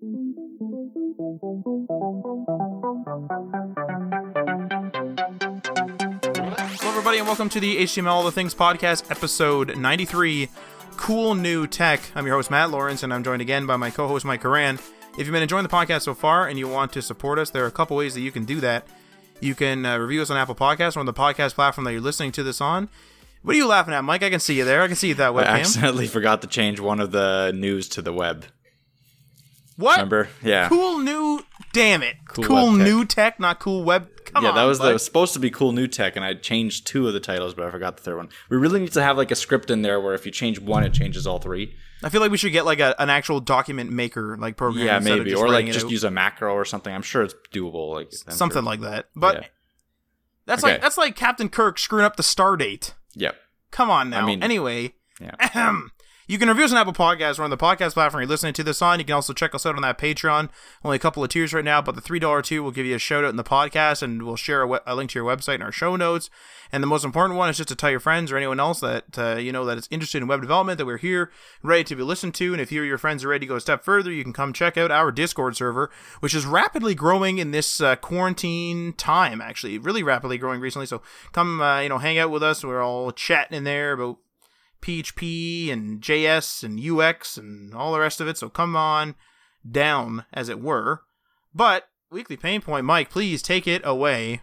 Hello, everybody, and welcome to the HTML All the Things podcast, episode 93 Cool New Tech. I'm your host, Matt Lawrence, and I'm joined again by my co host, Mike Karan. If you've been enjoying the podcast so far and you want to support us, there are a couple ways that you can do that. You can uh, review us on Apple Podcasts or on the podcast platform that you're listening to this on. What are you laughing at, Mike? I can see you there. I can see you that way. I accidentally forgot to change one of the news to the web. What? Remember? Yeah. Cool new. Damn it. Cool, Cool tech. new tech, not cool web. Come yeah, on. that was the was supposed to be cool new tech, and I changed two of the titles, but I forgot the third one. We really need to have like a script in there where if you change one, it changes all three. I feel like we should get like a, an actual document maker like program. Yeah, instead of maybe, or like just out. use a macro or something. I'm sure it's doable. Like something sure. like that. But Yeah. that's Okay. like that's like Captain Kirk screwing up the star date. Yep. Come on now. I mean- anyway, Yeah. ahem. You can review us on Apple Podcasts or on the podcast platform you're listening to this on. You can also check us out on that Patreon. Only a couple of tiers right now, but the three dollar tier will give you a shout out in the podcast, and we'll share a, we- a link to your website in our show notes. And the most important one is just to tell your friends or anyone else that uh, you know that is interested in web development that we're here, ready to be listened to. And if you or your friends are ready to go a step further, you can come check out our Discord server, which is rapidly growing in this uh, quarantine time. Actually, really rapidly growing recently. So come, uh, you know, hang out with us. We're all chatting in there about PHP and JS and UX and all the rest of it. So come on down, as it were. But weekly pain point, Mike, please take it away.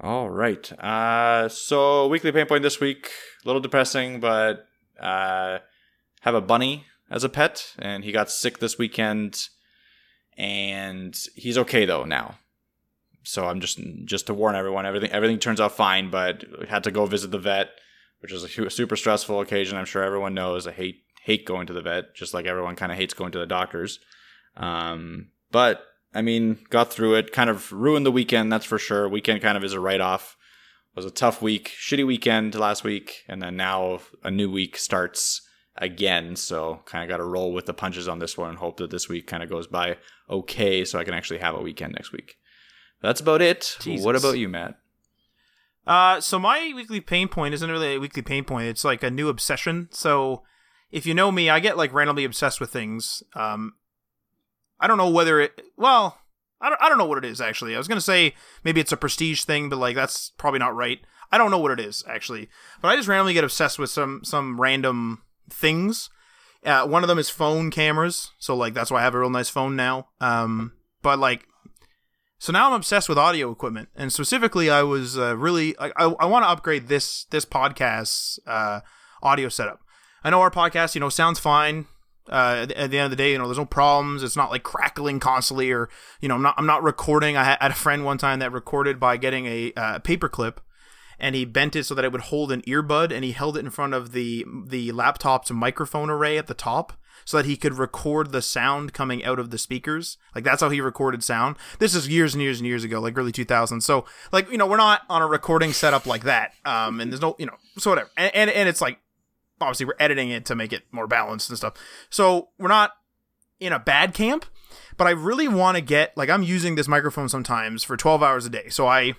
All right. Uh, so weekly pain point this week, a little depressing, but uh, have a bunny as a pet, and he got sick this weekend, and he's okay though now. So I'm just just to warn everyone, everything everything turns out fine, but had to go visit the vet, which is a super stressful occasion. I'm sure everyone knows. I hate hate going to the vet, just like everyone kind of hates going to the doctors. Um, but I mean, got through it. Kind of ruined the weekend, that's for sure. Weekend kind of is a write off. Was a tough week, shitty weekend last week, and then now a new week starts again. So kind of got to roll with the punches on this one and hope that this week kind of goes by okay, so I can actually have a weekend next week. That's about it. Jesus. What about you, Matt? Uh, so my weekly pain point isn't really a weekly pain point. It's like a new obsession. So if you know me, I get like randomly obsessed with things. Um, I don't know whether it. Well, I don't. I don't know what it is actually. I was gonna say maybe it's a prestige thing, but like that's probably not right. I don't know what it is actually, but I just randomly get obsessed with some some random things. Uh, one of them is phone cameras. So like that's why I have a real nice phone now. Um, but like so now I'm obsessed with audio equipment, and specifically, I was uh, really I, I, I want to upgrade this this podcast's uh, audio setup. I know our podcast, you know, sounds fine. Uh, at, the, at the end of the day, you know, there's no problems. It's not like crackling constantly, or you know, I'm not I'm not recording. I had a friend one time that recorded by getting a uh, paper clip, and he bent it so that it would hold an earbud, and he held it in front of the the laptop's microphone array at the top so that he could record the sound coming out of the speakers. Like that's how he recorded sound. This is years and years and years ago, like early 2000s. So like you know we're not on a recording setup like that. Um, and there's no you know so whatever. And and, and it's like obviously we're editing it to make it more balanced and stuff. So we're not in a bad camp. But I really want to get like I'm using this microphone sometimes for 12 hours a day. So I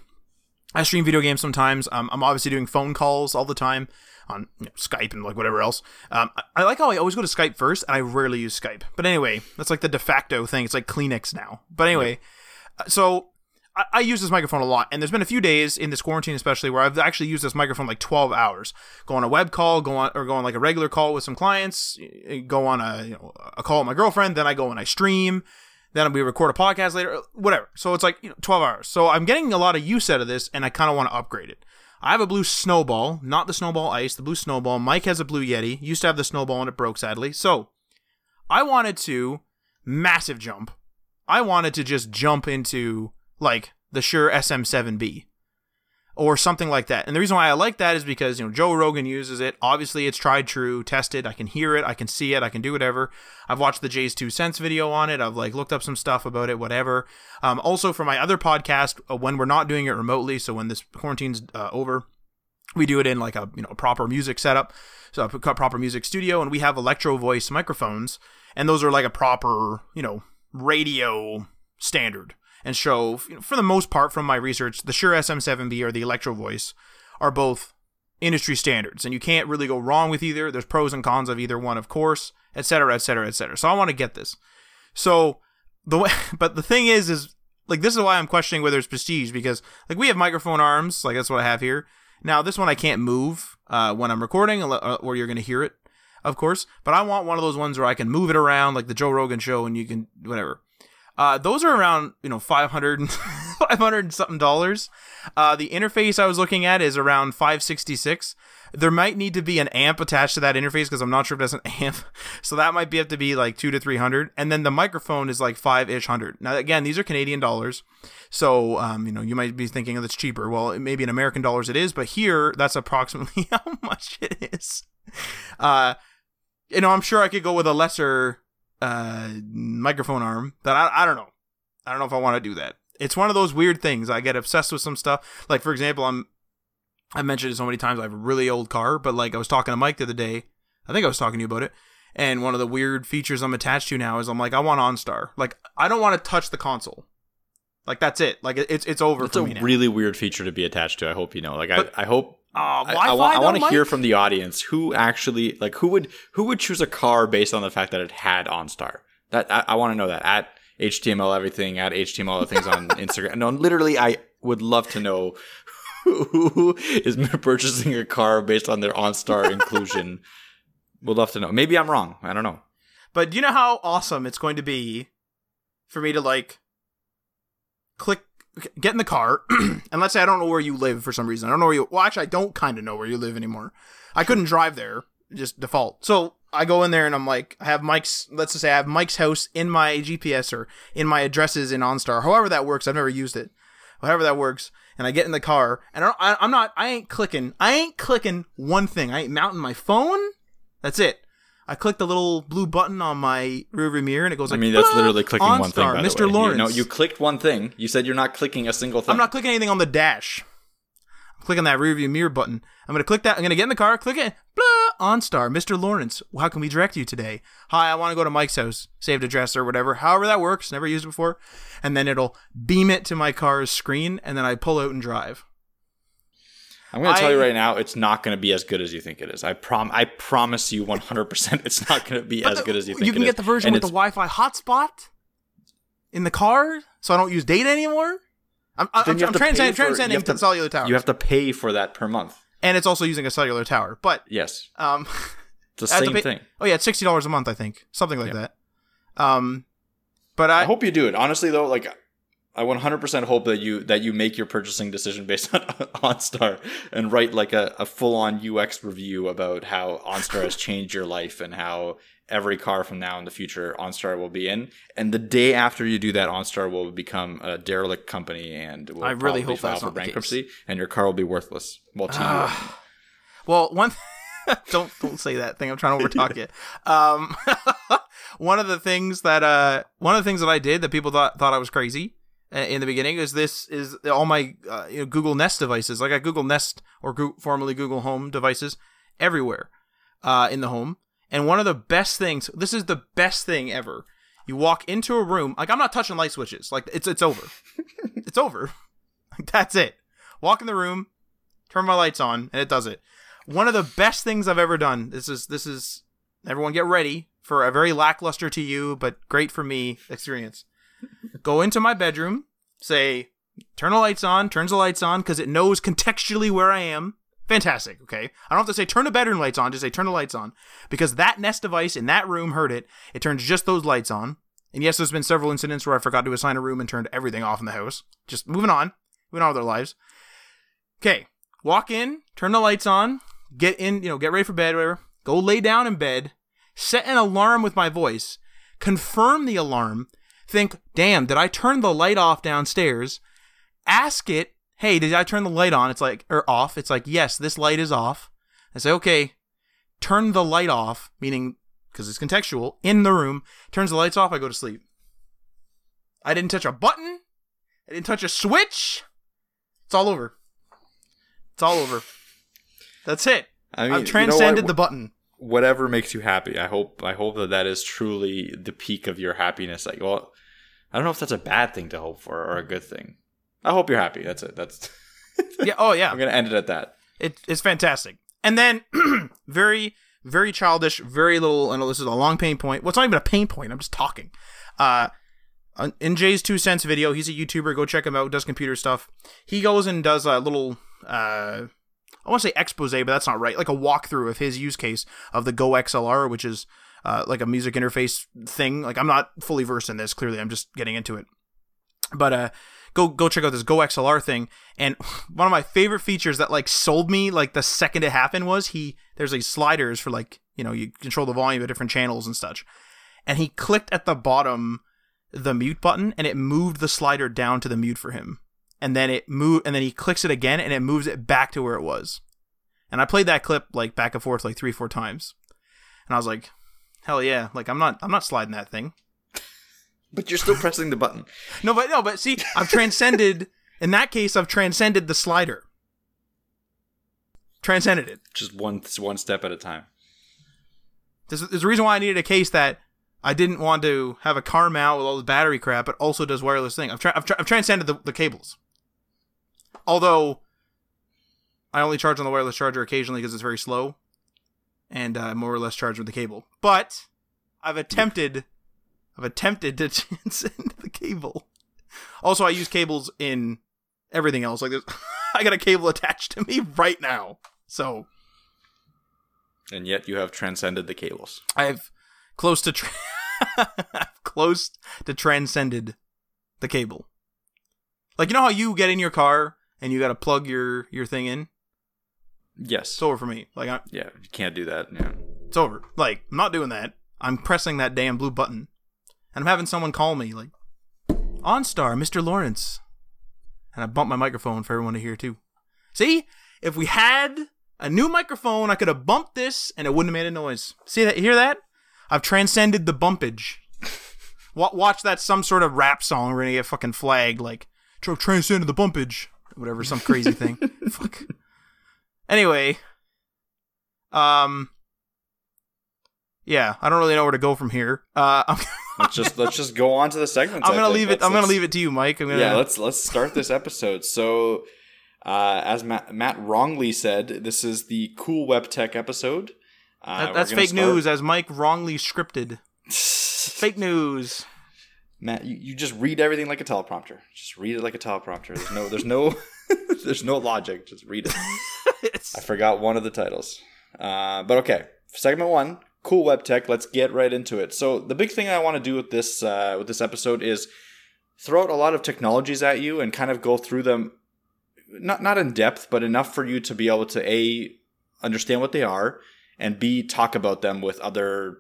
I stream video games sometimes. Um, I'm obviously doing phone calls all the time on you know, Skype and like whatever else. Um, I, I like how I always go to Skype first, and I rarely use Skype. But anyway, that's like the de facto thing. It's like Kleenex now. But anyway, uh, so I, I use this microphone a lot, and there's been a few days in this quarantine, especially, where I've actually used this microphone like 12 hours. Go on a web call, go on or go on like a regular call with some clients, go on a you know a call with my girlfriend, then I go and I stream. Then we record a podcast later, whatever. So it's like you know, 12 hours. So I'm getting a lot of use out of this, and I kind of want to upgrade it. I have a blue snowball, not the snowball ice, the blue snowball. Mike has a blue Yeti. Used to have the snowball and it broke sadly. So I wanted to massive jump. I wanted to just jump into like the Shure SM7B or something like that. And the reason why I like that is because, you know, Joe Rogan uses it. Obviously, it's tried true, tested. I can hear it, I can see it, I can do whatever. I've watched the JayzTwoCents video on it. I've like looked up some stuff about it, whatever. Um, also, for my other podcast, uh, when we're not doing it remotely, so when this quarantine's uh, over, we do it in like a you know proper music setup, so a proper music studio, and we have electro voice microphones, and those are like a proper you know radio standard. And so, you know, for the most part, from my research, the Shure SM7B or the Electro Voice are both industry standards, and you can't really go wrong with either. There's pros and cons of either one, of course, etc., etc., etc. So I want to get this. So the way, but the thing is, is like this is why I'm questioning whether it's prestige because like we have microphone arms, like that's what I have here. Now this one I can't move uh, when I'm recording, uh, or you're gonna hear it, of course. But I want one of those ones where I can move it around, like the Joe Rogan show, and you can whatever. Uh, those are around you know 500 500 something dollars. Uh, the interface I was looking at is around 566. There might need to be an amp attached to that interface because I'm not sure if that's an amp. So that might be have to be like two to three hundred, and then the microphone is like five ish hundred. Now again, these are Canadian dollars, so um, you know you might be thinking that's cheaper. Well, maybe in American dollars it is, but here that's approximately how much it is. Uh, you know, I'm sure I could go with a lesser uh microphone arm. That I I don't know. I don't know if I want to do that. It's one of those weird things. I get obsessed with some stuff. Like for example, I'm I mentioned it so many times. I have a really old car, but like I was talking to Mike the other day. I think I was talking to you about it. And one of the weird features I'm attached to now is I'm like I want OnStar. Like I don't want to touch the console. Like that's it. Like it's it's over It's for a really weird feature to be attached to. I hope you know. Like But- I, I hope Oh, I, I want, I want to hear from the audience who actually like who would who would choose a car based on the fact that it had OnStar. That I, I want to know that at HTML everything at HTML things on Instagram. No, literally, I would love to know who is purchasing a car based on their OnStar inclusion. Would love to know. Maybe I'm wrong. I don't know. But do you know how awesome it's going to be for me to like click get in the car and let's say I don't know where you live for some reason. I don't know where you well actually I don't kind of know where you live anymore. I couldn't drive there just default. So I go in there and I'm like I have Mike's let's just say I have Mike's house in my GPS or in my addresses in OnStar. However that works. I've never used it. However that works. And I get in the car and I, I, I'm not I ain't clicking. I ain't clicking one thing. I ain't mounting my phone. That's it. I click the little blue button on my rearview mirror, and it goes I like. mean, that's literally clicking one thing. OnStar, By Mr. the way. Lawrence. You, no, you clicked one thing. You said you're not clicking a single thing. I'm not clicking anything on the dash. I'm clicking that rearview mirror button. I'm gonna click that. I'm gonna get in the car, click it. Blah, OnStar, Mr. Lawrence. How can we direct you today? Hi, I want to go to Mike's house, saved address or whatever. However that works. Never used it before. And then it'll beam it to my car's screen, and then I pull out and drive. I'm going to tell you right now, it's not going to be as good as you think it is. I prom, I promise you 100%, it's not going to be as good as you think. It is. You can get is. the version And with the Wi-Fi hotspot in the car, so I don't use data anymore. I'm, I'm, I'm to transcending, to to- cellular tower, You have to pay for that per month. and it's also using a cellular tower. But Yes, um, it's the I have to same pay- thing. oh yeah, it's sixty dollars a month, I think, something like that. Um, but I, I hope you do it. Honestly, though, like I 100% hope that you that you make your purchasing decision based on OnStar and write like a, a full on UX review about how OnStar has changed your life and how every car from now in the future OnStar will be in. And the day after you do that, OnStar will become a derelict company and will I really hope file that's for not the case. bankruptcy, and your car will be worthless. Well, to you. well, one. don't don't say that thing. I'm trying to overtalk it. Um, one of the things that uh, one of the things that I did that people thought thought I was crazy uh, in the beginning is this is all my uh, you know, Google Nest devices. Like I Google Nest or formerly Google Home devices everywhere uh, in the home. And one of the best things, this is the best thing ever. You walk into a room, like I'm not touching light switches. Like it's it's over. it's over. That's it. Walk in the room, turn my lights on, and it does it. One of the best things I've ever done. This is this is everyone get ready for a very lackluster to you, but great for me experience. Go into my bedroom, say turn the lights on, turns the lights on because it knows contextually where I am. Fantastic, okay? I don't have to say turn the bedroom lights on, just say turn the lights on. Because that Nest device in that room heard it. It turns just those lights on. And yes, there's been several incidents where I forgot to assign a room and turned everything off in the house. Just moving on. Moving on with our lives. Okay. Walk in, turn the lights on, get in, you know, get ready for bed, whatever. Go lay down in bed, set an alarm with my voice, confirm the alarm, think, damn, did I turn the light off downstairs? Ask it, hey, did I turn the light on? It's like, or off. It's like, yes, this light is off. I say, okay, turn the light off, meaning, because it's contextual, in the room, turns the lights off, I go to sleep. I didn't touch a button. I didn't touch a switch. It's all over. It's all over. That's it. I mean, I've you know transcended the button. whatever makes you happy. I hope I hope that that is truly the peak of your happiness. Like, well, I don't know if that's a bad thing to hope for or a good thing. I hope you're happy. That's it. That's Yeah. Oh, yeah. I'm gonna end it at that. It, it's fantastic. And then, very, very childish, very little. I know this is a long pain point. Well, it's not even a pain point. I'm just talking. Uh, in JayzTwoCents video, he's a YouTuber. Go check him out. Does computer stuff. He goes and does a little. Uh, I want to say expose, but that's not right. Like a walkthrough of his use case of the GoXLR, which is uh, like a music interface thing. Like I'm not fully versed in this. Clearly, I'm just getting into it. But uh, go go check out this GoXLR thing. And one of my favorite features that like sold me like the second it happened was he there's like sliders for like you know you control the volume of different channels and such. And he clicked at the bottom the mute button and it moved the slider down to the mute for him. And then it moved and then he clicks it again and it moves it back to where it was. And I played that clip like back and forth like three, four times. And I was like, hell yeah, like I'm not I'm not sliding that thing. But you're still pressing the button. No, but no, but see, I've transcended. in that case, I've transcended the slider. Transcended it. Just one one step at a time. There's, there's a reason why I needed a case that I didn't want to have a car mount with all the battery crap, but also does wireless thing. I've, tra- I've, tra- I've transcended the, the cables. Although I only charge on the wireless charger occasionally because it's very slow, and uh, more or less charged with the cable. But I've attempted I've attempted to transcend the cable. Also, I use cables in everything else. Like, I got a cable attached to me right now. So, and yet you have transcended the cables. I've close to tra- close to transcended the cable. Like, you know how you get in your car and you got to plug your your thing in. Yes, it's over for me. Like, I, yeah, you can't do that. Yeah, it's over. Like, I'm not doing that. I'm pressing that damn blue button and I'm having someone call me like, OnStar, Mr. Lawrence. And I bump my microphone for everyone to hear too. See? If we had a new microphone, I could have bumped this and it wouldn't have made a noise. See that? Hear that? I've transcended the bumpage. Watch that some sort of rap song. We're gonna get fucking flagged like transcended the bumpage, whatever, some crazy thing. Fuck. Anyway, um, yeah, I don't really know where to go from here. Uh, let's just let's just go on to the segments. I'm gonna leave it. I'm gonna leave it to you, Mike. I'm Gonna... Yeah, let's let's start this episode. So, uh, as Matt, Matt wrongly said, this is the cool web tech episode. Uh, that, that's fake start... news, as Mike wrongly scripted. fake news. Matt, you, you just read everything like a teleprompter. Just read it like a teleprompter. There's no there's no there's no logic. Just read it. I forgot one of the titles. Uh, but okay, segment one cool web tech. Let's get right into it. So the big thing I want to do with this uh, with this episode is throw out a lot of technologies at you and kind of go through them, not not in depth, but enough for you to be able to a understand what they are and b talk about them with other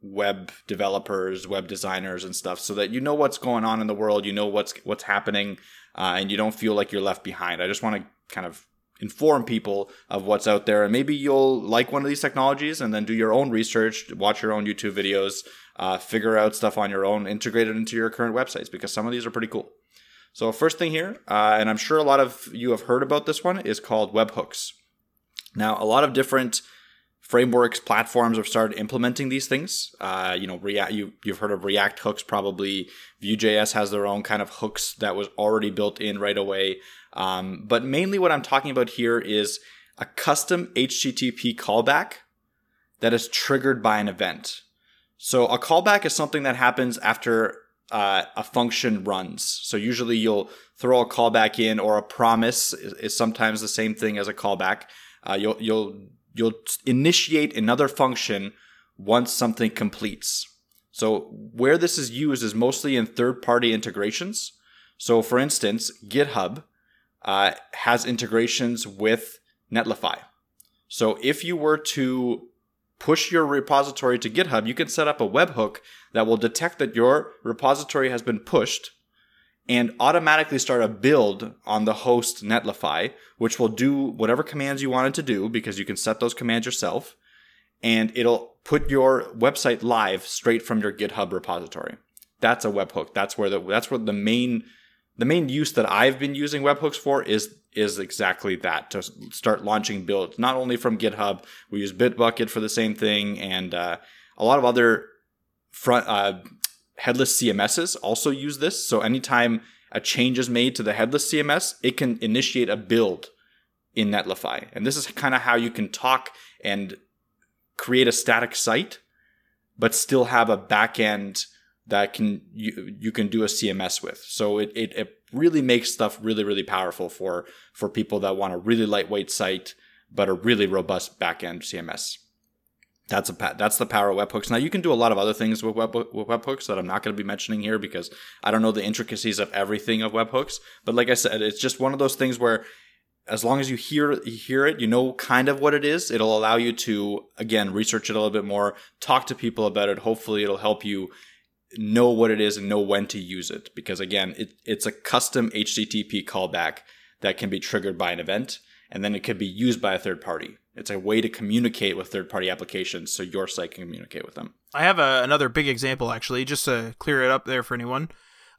web developers, web designers, and stuff, so that you know what's going on in the world, you know what's what's happening, uh, and you don't feel like you're left behind. I just want to kind of inform people of what's out there. And maybe you'll like one of these technologies and then do your own research, watch your own YouTube videos, uh, figure out stuff on your own, integrate it into your current websites because some of these are pretty cool. So, first thing here, uh, and I'm sure a lot of you have heard about this one, is called webhooks. Now, a lot of different frameworks, platforms have started implementing these things. Uh, you know, React. You you've heard of React hooks, probably. Vue.js has their own kind of hooks that was already built in right away. Um, but mainly what I'm talking about here is a custom HTTP callback that is triggered by an event. So a callback is something that happens after uh, a function runs. So usually you'll throw a callback in, or a promise is, is sometimes the same thing as a callback. Uh, you'll you'll you'll initiate another function once something completes. So where this is used is mostly in third-party integrations. So for instance, GitHub uh, has integrations with Netlify. So if you were to push your repository to GitHub, you can set up a webhook that will detect that your repository has been pushed and automatically start a build on the host Netlify, which will do whatever commands you want it to do because you can set those commands yourself. And it'll put your website live straight from your GitHub repository. That's a webhook. That's where the that's where the main the main use that I've been using webhooks for is is exactly that to start launching builds. Not only from GitHub, we use Bitbucket for the same thing, and uh, a lot of other front uh, headless CMSs also use this. So anytime a change is made to the headless CMS, it can initiate a build in Netlify, and this is kind of how you can talk and create a static site, but still have a backend that can you you can do a CMS with. So it, it, it really makes stuff really really powerful for for people that want a really lightweight site but a really robust backend CMS. That's a that's the power of webhooks. Now you can do a lot of other things with web with webhooks that I'm not going to be mentioning here because I don't know the intricacies of everything of webhooks. But like I said, it's just one of those things where as long as you hear you hear it, you know kind of what it is. It'll allow you to again research it a little bit more, talk to people about it. Hopefully, it'll help you know what it is and know when to use it. Because again, it, it's a custom HTTP callback that can be triggered by an event, and then it can be used by a third party. It's a way to communicate with third party applications, so your site can communicate with them. I have a, another big example actually, just to clear it up there for anyone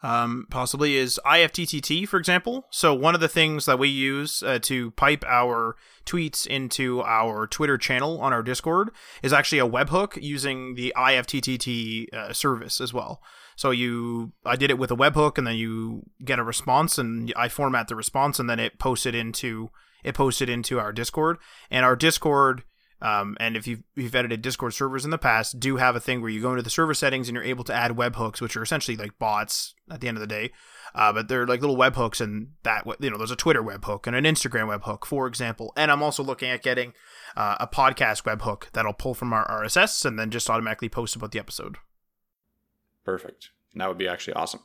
um, possibly is IFTTT, for example. So one of the things that we use uh, to pipe our tweets into our Twitter channel on our Discord is actually a webhook using the IFTTT uh, service as well. So you, I did it with a webhook, and then you get a response, and I format the response, and then it posts it into it posted into our Discord, and our Discord um, and if you've, you've edited Discord servers in the past, do have a thing where you go into the server settings and you're able to add webhooks, which are essentially like bots at the end of the day. Uh, but they're like little webhooks, and that you know, there's a Twitter webhook and an Instagram webhook, for example. And I'm also looking at getting uh, a podcast webhook that'll pull from our RSS and then just automatically post about the episode. Perfect. That would be actually awesome.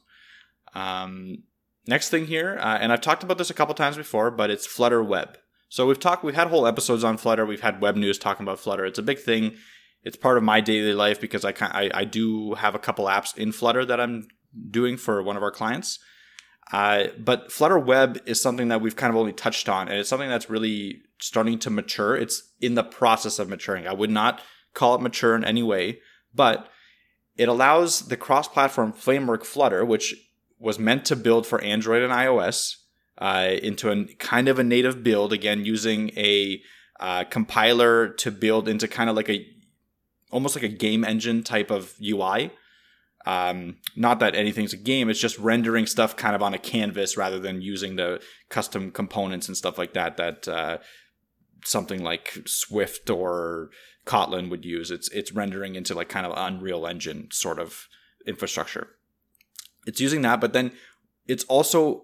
Um, next thing here, uh, and I've talked about this a couple times before, but it's Flutter Web. So we've talked, we've had whole episodes on Flutter. We've had web news talking about Flutter. It's a big thing. It's part of my daily life because I I, I do have a couple apps in Flutter that I'm doing for one of our clients. Uh, but Flutter Web is something that we've kind of only touched on, and it's something that's really starting to mature. It's in the process of maturing. I would not call it mature in any way, but it allows the cross-platform framework Flutter, which was meant to build for Android and iOS, uh, into a kind of a native build again using a uh, compiler to build into kind of like a almost like a game engine type of UI. Um, not that anything's a game; it's just rendering stuff kind of on a canvas rather than using the custom components and stuff like that that uh, something like Swift or Kotlin would use. It's it's rendering into like kind of Unreal Engine sort of infrastructure. It's using that, but then it's also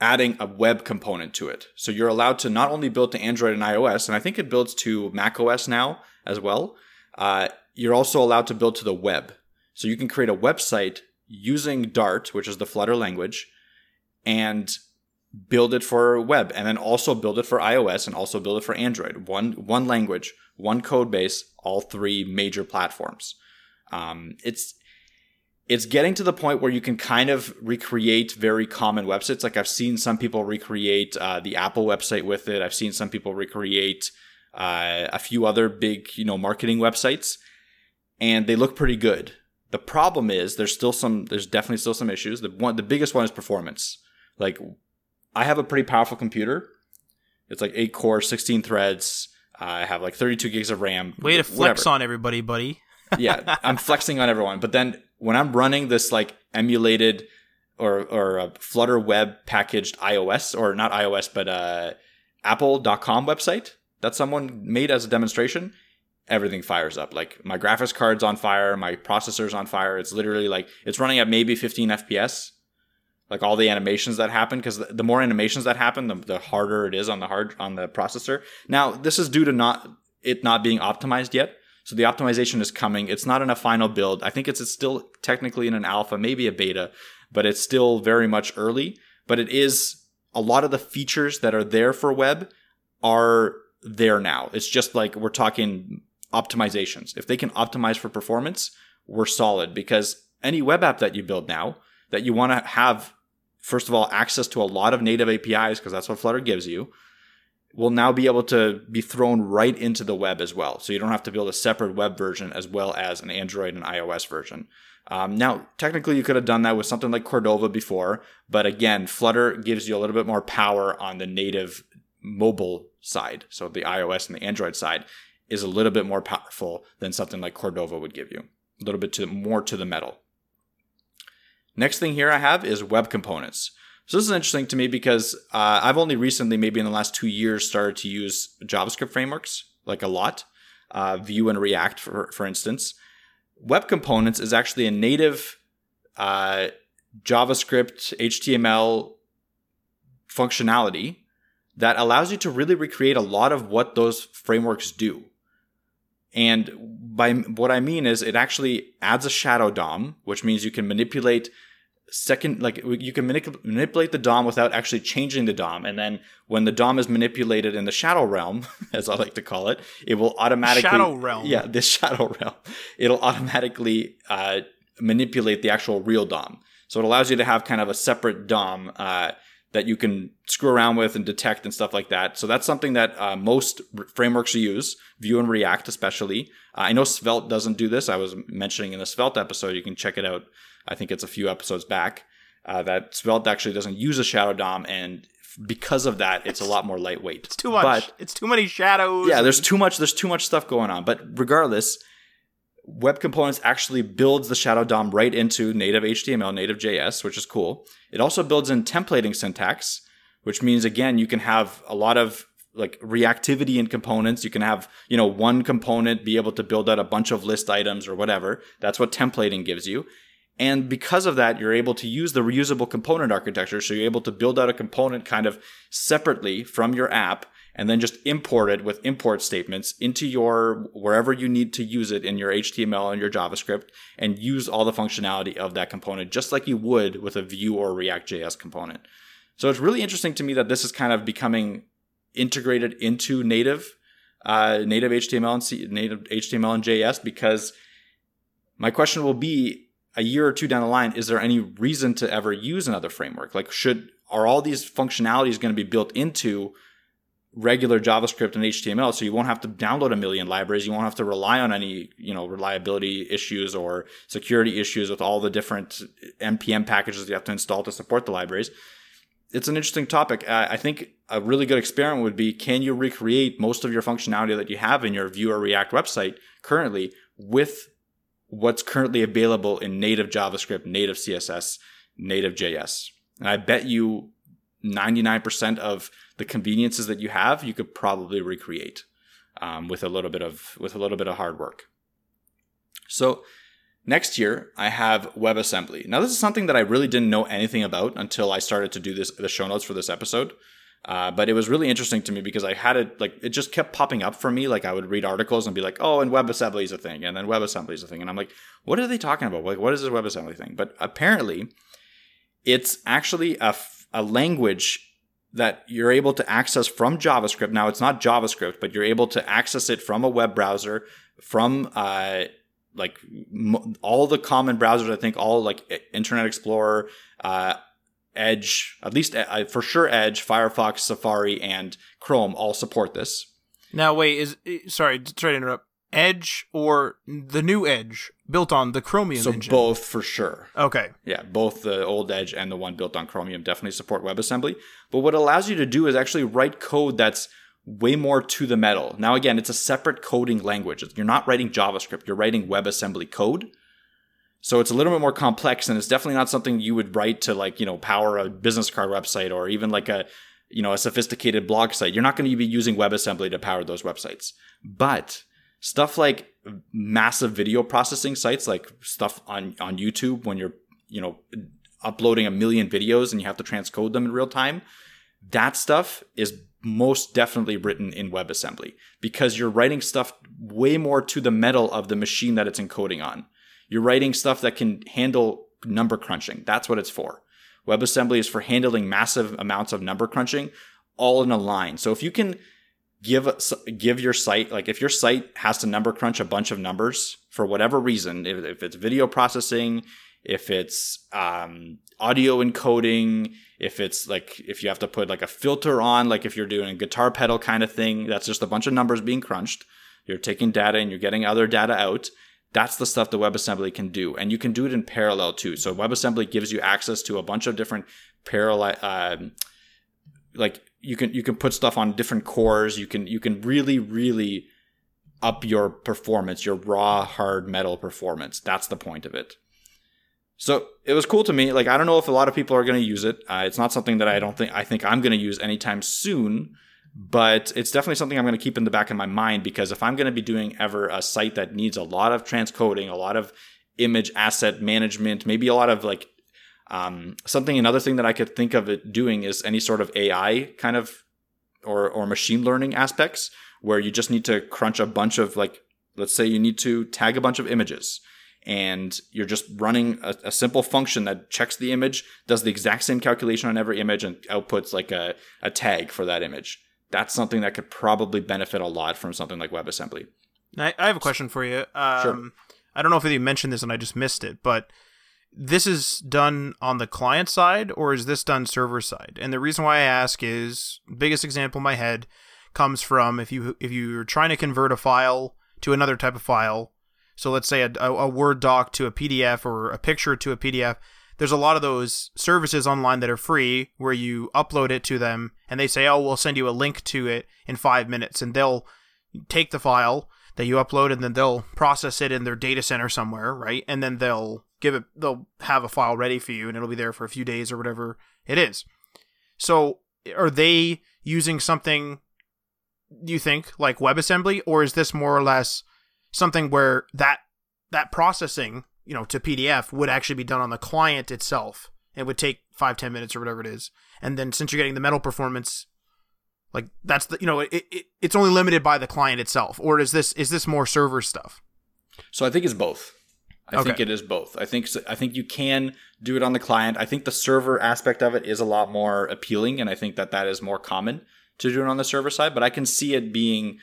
adding a web component to it. So you're allowed to not only build to Android and iOS, and I think it builds to Mac OS now as well. Uh, you're also allowed to build to the web. So you can create a website using Dart, which is the Flutter language, and build it for web, and then also build it for iOS and also build it for Android. One one language, one code base, all three major platforms. Um, it's it's getting to the point where you can kind of recreate very common websites. Like I've seen some people recreate uh, the Apple website with it. I've seen some people recreate uh, a few other big, you know, marketing websites, and they look pretty good. The problem is there's still some, there's definitely still some issues. The one, the biggest one is performance. Like I have a pretty powerful computer. It's like eight core, 16 threads. I have like 32 gigs of RAM. Way to flex whatever. on everybody, buddy. yeah, I'm flexing on everyone. But then when I'm running this like emulated or or a Flutter web packaged iOS or not iOS but uh, Apple.com website that someone made as a demonstration, everything fires up. Like my graphics card's on fire, my processor's on fire. It's literally like it's running at maybe 15 FPS. Like all the animations that happen, because the more animations that happen, the, the harder it is on the hard on the processor. Now, this is due to not it not being optimized yet. So the optimization is coming. It's not in a final build. I think it's, it's still technically in an alpha, maybe a beta, but it's still very much early. But it is a lot of the features that are there for web are there now. It's just like we're talking optimizations. If they can optimize for performance, we're solid because any web app that you build now that you want to have, first of all, access to a lot of native APIs because that's what Flutter gives you will now be able to be thrown right into the web as well. So you don't have to build a separate web version as well as an Android and iOS version. Um, now, technically, you could have done that with something like Cordova before, but again, Flutter gives you a little bit more power on the native mobile side. So the iOS and the Android side is a little bit more powerful than something like Cordova would give you. A little bit to, more to the metal. Next thing here I have is web components. So this is interesting to me because uh, I've only recently, maybe in the last two years, started to use JavaScript frameworks like a lot. uh, Vue and React, for, for instance, Web Components is actually a native uh, JavaScript, HTML functionality that allows you to really recreate a lot of what those frameworks do. And by what I mean is it actually adds a shadow DOM, which means you can manipulate second like you can manip- manipulate the DOM without actually changing the DOM. And then when the DOM is manipulated in the shadow realm, as I like to call it, it will automatically Shadow realm. Yeah, this shadow realm. It'll automatically uh, manipulate the actual real DOM. So it allows you to have kind of a separate DOM uh, that you can screw around with and detect and stuff like that. So that's something that uh, most r- frameworks use, Vue and React especially. Uh, I know Svelte doesn't do this. I was mentioning in the Svelte episode. You can check it out. I think it's a few episodes back. Uh, that Svelte actually doesn't use a shadow DOM, and because of that, it's a lot more lightweight. It's too much. But it's too many shadows. yeah, there's too much. There's too much stuff going on. But regardless, Web Components actually builds the Shadow DOM right into native HTML, native JS, which is cool. It also builds in templating syntax, which means again you can have a lot of like reactivity in components. You can have you know one component be able to build out a bunch of list items or whatever. That's what templating gives you. And because of that, you're able to use the reusable component architecture. So you're able to build out a component kind of separately from your app and then just import it with import statements into your wherever you need to use it in your HTML and your JavaScript and use all the functionality of that component just like you would with a Vue or React JS component. So it's really interesting to me that this is kind of becoming integrated into native uh, native HTML and C, native HTML and JS because my question will be a year or two down the line, is there any reason to ever use another framework? Like, should are all these functionalities going to be built into regular JavaScript and HTML? So you won't have to download a million libraries. You won't have to rely on any, you know, reliability issues or security issues with all the different npm packages you have to install to support the libraries. It's an interesting topic. I think a really good experiment would be: Can you recreate most of your functionality that you have in your Vue or React website currently with what's currently available in native JavaScript, native CSS, native JS. And I bet you 99% of the conveniences that you have, you could probably recreate um, with a little bit of with a little bit of hard work. So next year, I have WebAssembly. Now, this is something that I really didn't know anything about until I started to do this the show notes for this episode. Uh, but it was really interesting to me because I had it like it just kept popping up for me. Like I would read articles and be like, "Oh, and WebAssembly is a thing," and then WebAssembly is a thing, and I'm like, "What are they talking about? Like, what is this WebAssembly thing?" But apparently, it's actually a, f- a language that you're able to access from JavaScript. Now, it's not JavaScript, but you're able to access it from a web browser, from uh, like m- all the common browsers. I think all like Internet Explorer. Uh, Edge, at least uh, for sure, Edge, Firefox, Safari, and Chrome all support this. Now, wait, is sorry, sorry to interrupt. Edge or the new Edge built on the Chromium so engine? both for sure. Okay. Yeah, both the old Edge and the one built on Chromium definitely support WebAssembly. But what it allows you to do is actually write code that's way more to the metal. Now, again, it's a separate coding language. You're not writing JavaScript, you're writing WebAssembly code. So it's a little bit more complex and it's definitely not something you would write to like, you know, power a business card website or even like a, you know, a sophisticated blog site. You're not going to be using WebAssembly to power those websites. But stuff like massive video processing sites, like stuff on, on YouTube when you're, you know, uploading a million videos and you have to transcode them in real time, that stuff is most definitely written in WebAssembly because you're writing stuff way more to the metal of the machine that it's encoding on. You're writing stuff that can handle number crunching. That's what it's for. WebAssembly is for handling massive amounts of number crunching all in a line. So if you can give give your site like if your site has to number crunch a bunch of numbers for whatever reason, if, if it's video processing, if it's um, audio encoding, if it's like if you have to put like a filter on, like if you're doing a guitar pedal kind of thing, that's just a bunch of numbers being crunched. You're taking data and you're getting other data out that's the stuff that WebAssembly can do. And you can do it in parallel too. So WebAssembly gives you access to a bunch of different parallel, um, like you can, you can put stuff on different cores. You can, you can really, really up your performance, your raw hard metal performance. That's the point of it. So it was cool to me. Like, I don't know if a lot of people are going to use it. Uh, it's not something that I don't think, I think I'm going to use anytime soon. But it's definitely something I'm going to keep in the back of my mind because if I'm going to be doing ever a site that needs a lot of transcoding, a lot of image asset management, maybe a lot of like um, something another thing that I could think of it doing is any sort of AI kind of or or machine learning aspects where you just need to crunch a bunch of like let's say you need to tag a bunch of images and you're just running a, a, simple function that checks the image, does the exact same calculation on every image, and outputs like a, a tag for that image. That's something that could probably benefit a lot from something like WebAssembly. I, I have a question for you. Um, sure. I don't know if you mentioned this and I just missed it, but this is done on the client side or is this done server side? And the reason why I ask is biggest example in my head comes from if you if you're trying to convert a file to another type of file. So let's say a, a Word doc to a PDF or a picture to a PDF. There's a lot of those services online that are free where you upload it to them and they say, "Oh, we'll send you a link to it in 5 minutes." And they'll take the file that you upload and then they'll process it in their data center somewhere, right? And then they'll give it they'll have a file ready for you and it'll be there for a few days or whatever it is. So are they using something you think like WebAssembly or is this more or less something where that that processing, you know, to PDF would actually be done on the client itself? It would take five ten minutes or whatever it is. And then since you're getting the metal performance like that's the you know it, it it's only limited by the client itself, or is this is this more server stuff? So I think it's both. I okay. think it is both. I think I think you can do it on the client. I think the server aspect of it is a lot more appealing, and I think that that is more common to do it on the server side. But I can see it being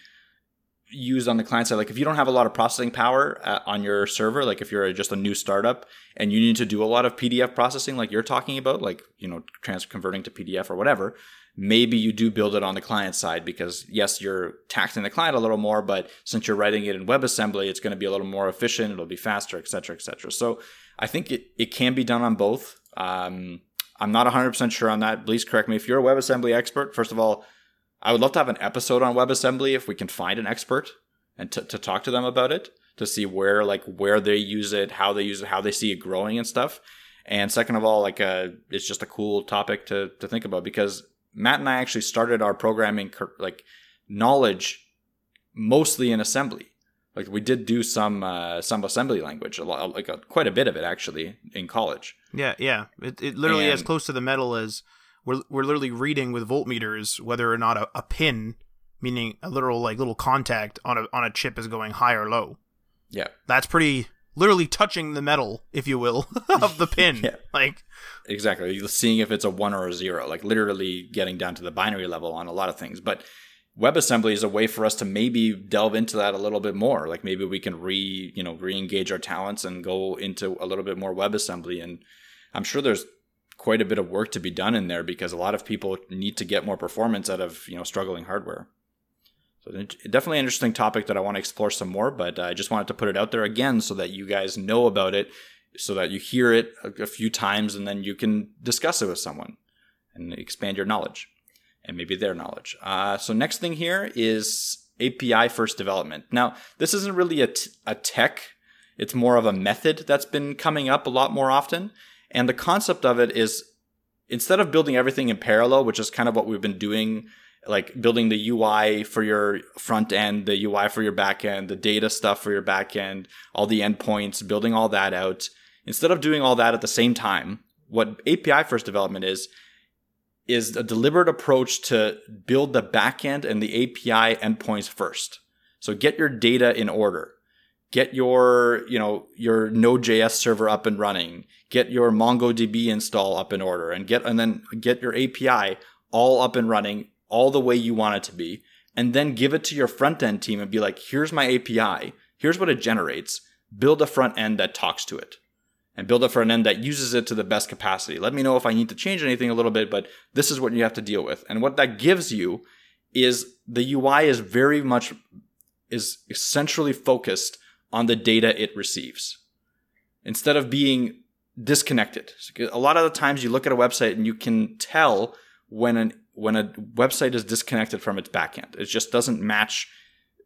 used on the client side. Like if you don't have a lot of processing power uh, on your server, like if you're just a new startup and you need to do a lot of PDF processing, like you're talking about, like you know, trans converting to PDF or whatever, maybe you do build it on the client side because yes, you're taxing the client a little more, but since you're writing it in WebAssembly, it's going to be a little more efficient. It'll be faster, et cetera, et cetera. So I think it, it can be done on both. Um, I'm not 100% sure on that. Please correct me. If you're a WebAssembly expert, first of all, I would love to have an episode on WebAssembly if we can find an expert and to, to talk to them about it to see where like where they use it, how they use it, how they see it growing and stuff. And second of all, like uh, it's just a cool topic to to think about because Matt and I actually started our programming like knowledge mostly in assembly. Like we did do some uh, some assembly language, a lot, like a, quite a bit of it actually in college. Yeah, yeah. It, it literally and, as close to the metal as we're we're literally reading with voltmeters whether or not a, a pin, meaning a literal like little contact on a on a chip is going high or low. Yeah, that's pretty literally touching the metal, if you will, of the pin. yeah. Like exactly, seeing if it's a one or a zero, like literally getting down to the binary level on a lot of things. But WebAssembly is a way for us to maybe delve into that a little bit more. Like maybe we can re, you know, re-engage our talents and go into a little bit more WebAssembly. And I'm sure there's quite a bit of work to be done in there because a lot of people need to get more performance out of, you know, struggling hardware. So definitely an interesting topic that I want to explore some more, but I just wanted to put it out there again so that you guys know about it, so that you hear it a, few times and then you can discuss it with someone and expand your knowledge and maybe their knowledge. Uh, so next thing here is API first development. Now this isn't really a, t- a tech; it's more of a method that's been coming up a lot more often. And the concept of it is instead of building everything in parallel, which is kind of what we've been doing like building the UI for your front end, the UI for your back end, the data stuff for your back end, all the endpoints, building all that out. Instead of doing all that at the same time, what API first development is, is a deliberate approach to build the backend and the API endpoints first. So get your data in order. Get your, you know, your Node.js server up and running. Get your MongoDB install up in order and get, and then get your API all up and running all the way you want it to be, and then give it to your front end team and be like, here's my API, here's what it generates. Build a front end that talks to it and build a front end that uses it to the best capacity. Let me know if I need to change anything a little bit, but this is what you have to deal with. And what that gives you is the UI is very much is essentially focused on the data it receives instead of being disconnected. A lot of the times you look at a website and you can tell when an when a website is disconnected from its backend. It just doesn't match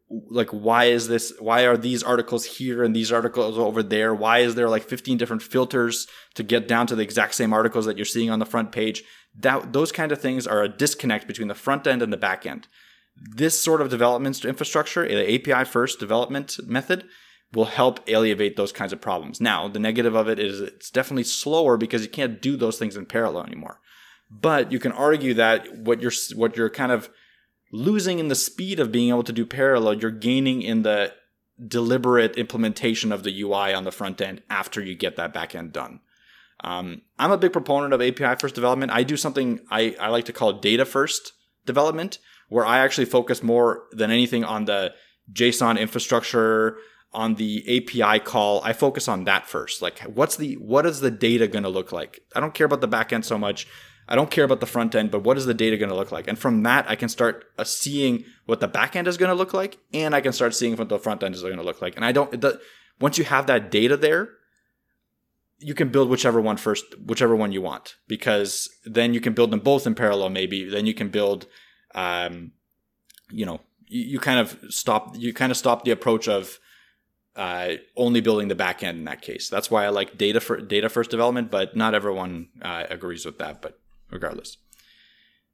like why is this why are these articles here and these articles over there why is there like 15 different filters to get down to the exact same articles that you're seeing on the front page that those kind of things are a disconnect between the front end and the back end this sort of development infrastructure the api first development method will help alleviate those kinds of problems now the negative of it is it's definitely slower because you can't do those things in parallel anymore but you can argue that what you're what you're kind of losing in the speed of being able to do parallel, you're gaining in the deliberate implementation of the UI on the front end after you get that back end done. Um, I'm a big proponent of API first development. I do something I, I like to call data first development, where I actually focus more than anything on the JSON infrastructure, on the API call. I focus on that first. Like, what's the what is the data going to look like? I don't care about the back end so much. I don't care about the front end, but what is the data going to look like? And from that, I can start uh, seeing what the back end is going to look like, and I can start seeing what the front end is going to look like. And I don't. The, once you have that data there, you can build whichever one first, whichever one you want, because then you can build them both in parallel. Maybe then you can build, um, you know, you, you kind of stop. You kind of stop the approach of uh, only building the back end in that case. That's why I like data for data first development, but not everyone uh, agrees with that. But regardless.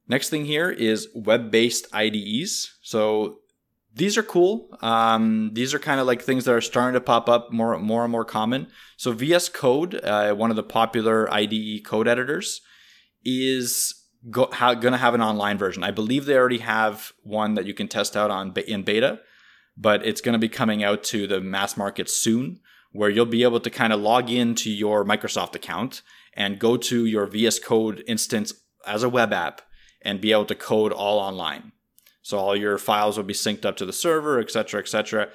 Next thing here is web-based IDEs. So these are cool. Um, these are kind of like things that are starting to pop up more, more and more common. So VS Code, uh, one of the popular IDE code editors, is going to have an online version. I believe they already have one that you can test out on in beta, but it's going to be coming out to the mass market soon, where you'll be able to kind of log into your Microsoft account and go to your VS Code instance as a web app and be able to code all online. So all your files will be synced up to the server, etc., etc.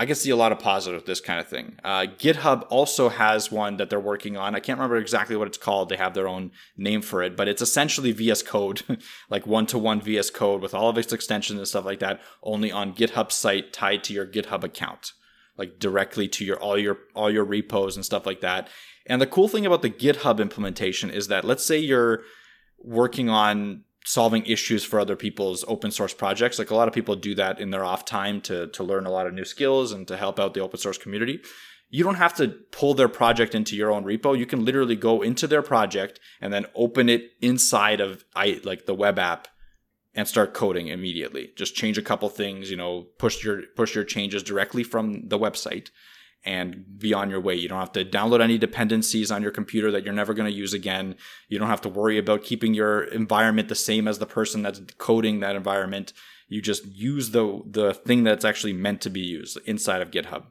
I can see a lot of positive with this kind of thing. Uh, GitHub also has one that they're working on. I can't remember exactly what it's called. They have their own name for it, but it's essentially VS Code, like one to one VS Code with all of its extensions and stuff like that, only on GitHub site tied to your GitHub account, like directly to your all your all your repos and stuff like that. And the cool thing about the GitHub implementation is that let's say you're working on solving issues for other people's open source projects. Like a lot of people do that in their off time to, to learn a lot of new skills and to help out the open source community. You don't have to pull their project into your own repo. You can literally go into their project and then open it inside of I like the web app and start coding immediately. Just change a couple things, you know, push your push your changes directly from the website and be on your way. You don't have to download any dependencies on your computer that you're never going to use again. You don't have to worry about keeping your environment the same as the person that's coding that environment. You just use the the thing that's actually meant to be used inside of GitHub.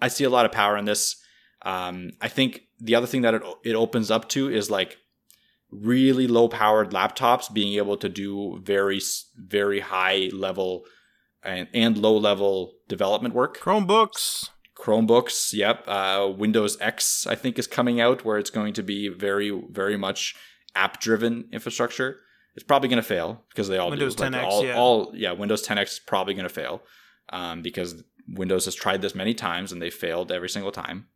I see a lot of power in this. Um, I think the other thing that it, it opens up to is like really low powered laptops being able to do very very high level and, and low level development work. Chromebooks. Chromebooks, yep. Uh, Windows X, I think, is coming out where it's going to be very, very much app driven infrastructure. It's probably going to fail because they all Windows do. 10X, like all, yeah. all, yeah. Windows 10X is probably going to fail um, because Windows has tried this many times and they failed every single time.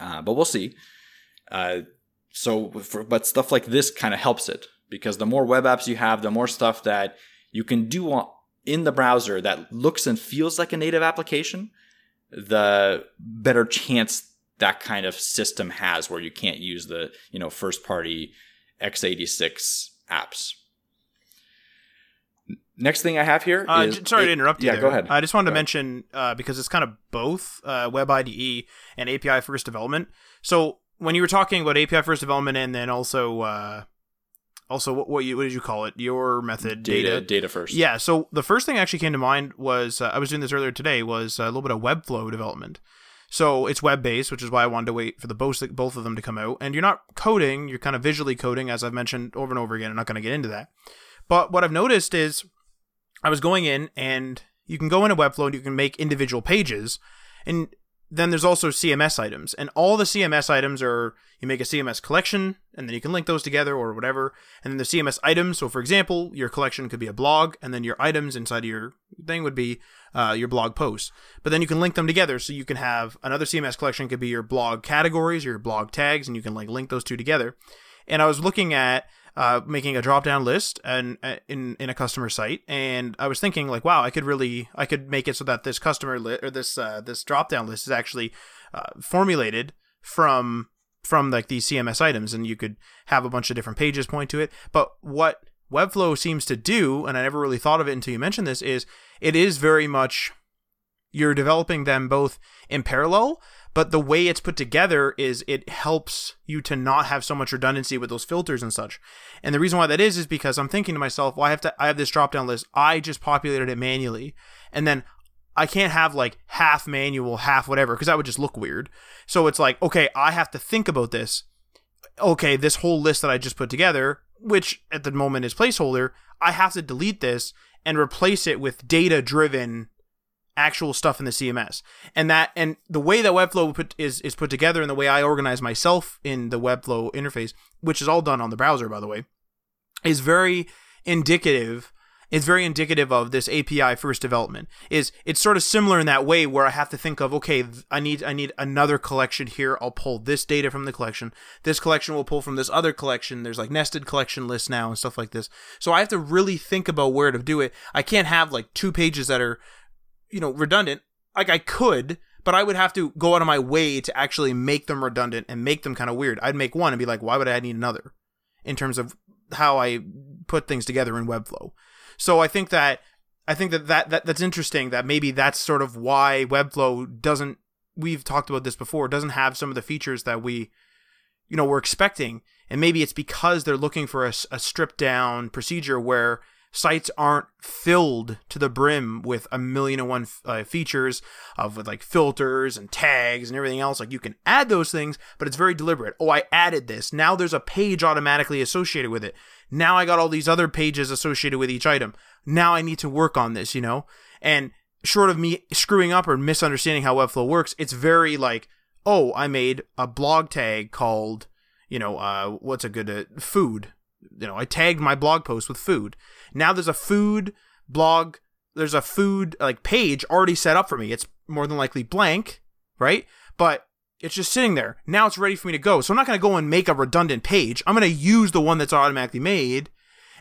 Uh, but we'll see. Uh, so, for, but stuff like this kind of helps it because the more web apps you have, the more stuff that you can do on, in the browser that looks and feels like a native application the better chance that kind of system has where you can't use the you know first party x86 apps next thing i have here Uh, is sorry to interrupt you. yeah there. go ahead I just wanted Go to ahead. mention uh, because it's kind of both uh, Web IDE and API first development. So when you were talking about API first development and then also uh, also what what, you, what did you call it? Your method data data first Yeah. So the first thing actually came to mind was uh, I was doing this earlier today was a little bit of Webflow development. So it's web based, which is why I wanted to wait for the both both of them to come out. And you're not coding; you're kind of visually coding, as I've mentioned over and over again. I'm not going to get into that. But what I've noticed is I was going in, and you can go into Webflow and you can make individual pages, and then there's also CMS items, and all the CMS items are you make a CMS collection, and then you can link those together or whatever, and then the CMS items. So, for example, your collection could be a blog, and then your items inside of your thing would be uh, your blog posts. But then you can link them together, so you can have another CMS collection could be your blog categories, or your blog tags, and you can like link those two together. And I was looking at uh, making a drop down list and uh, in in a customer site, and I was thinking like, wow, I could really I could make it so that this customer li- or this uh, this drop down list is actually uh, formulated from from like these CMS items, and you could have a bunch of different pages point to it. But what Webflow seems to do, and I never really thought of it until you mentioned this, is it is very much you're developing them both in parallel, but the way it's put together is it helps you to not have so much redundancy with those filters and such. And the reason why that is is because I'm thinking to myself, well, I have to I have this drop down list. I just populated it manually. And then I can't have like half manual, half whatever, because that would just look weird. So it's like, okay, I have to think about this. Okay, this whole list that I just put together, which at the moment is placeholder, I have to delete this and replace it with data driven actual stuff in the CMS. And that and the way that Webflow put, is is put together and the way I organize myself in the Webflow interface, which is all done on the browser by the way, is very indicative it's very indicative of this API first development. Is it's sort of similar in that way where I have to think of okay, I need I need another collection here. I'll pull this data from the collection. This collection will pull from this other collection. There's like nested collection lists now and stuff like this. So I have to really think about where to do it. I can't have like two pages that are you know, redundant. Like I could, but I would have to go out of my way to actually make them redundant and make them kind of weird. I'd make one and be like, why would I need another? In terms of how I put things together in Webflow. So I think that I think that, that, that that's interesting that maybe that's sort of why Webflow doesn't we've talked about this before, doesn't have some of the features that we you know, we're expecting. And maybe it's because they're looking for a, a stripped down procedure where sites aren't filled to the brim with a million and one uh, features of with like filters and tags and everything else. Like you can add those things but it's very deliberate. Oh i added this. Now there's a page automatically associated with it. Now i got all these other pages associated with each item. Now i need to work on this you know? And short of me screwing up or misunderstanding how webflow works it's very like oh i made a blog tag called you know uh, what's a good uh, food you know i tagged my blog post with food now there's a food blog, there's a food like page already set up for me. It's more than likely blank, right? But it's just sitting there. Now it's ready for me to go. So I'm not going to go and make a redundant page. I'm going to use the one that's automatically made.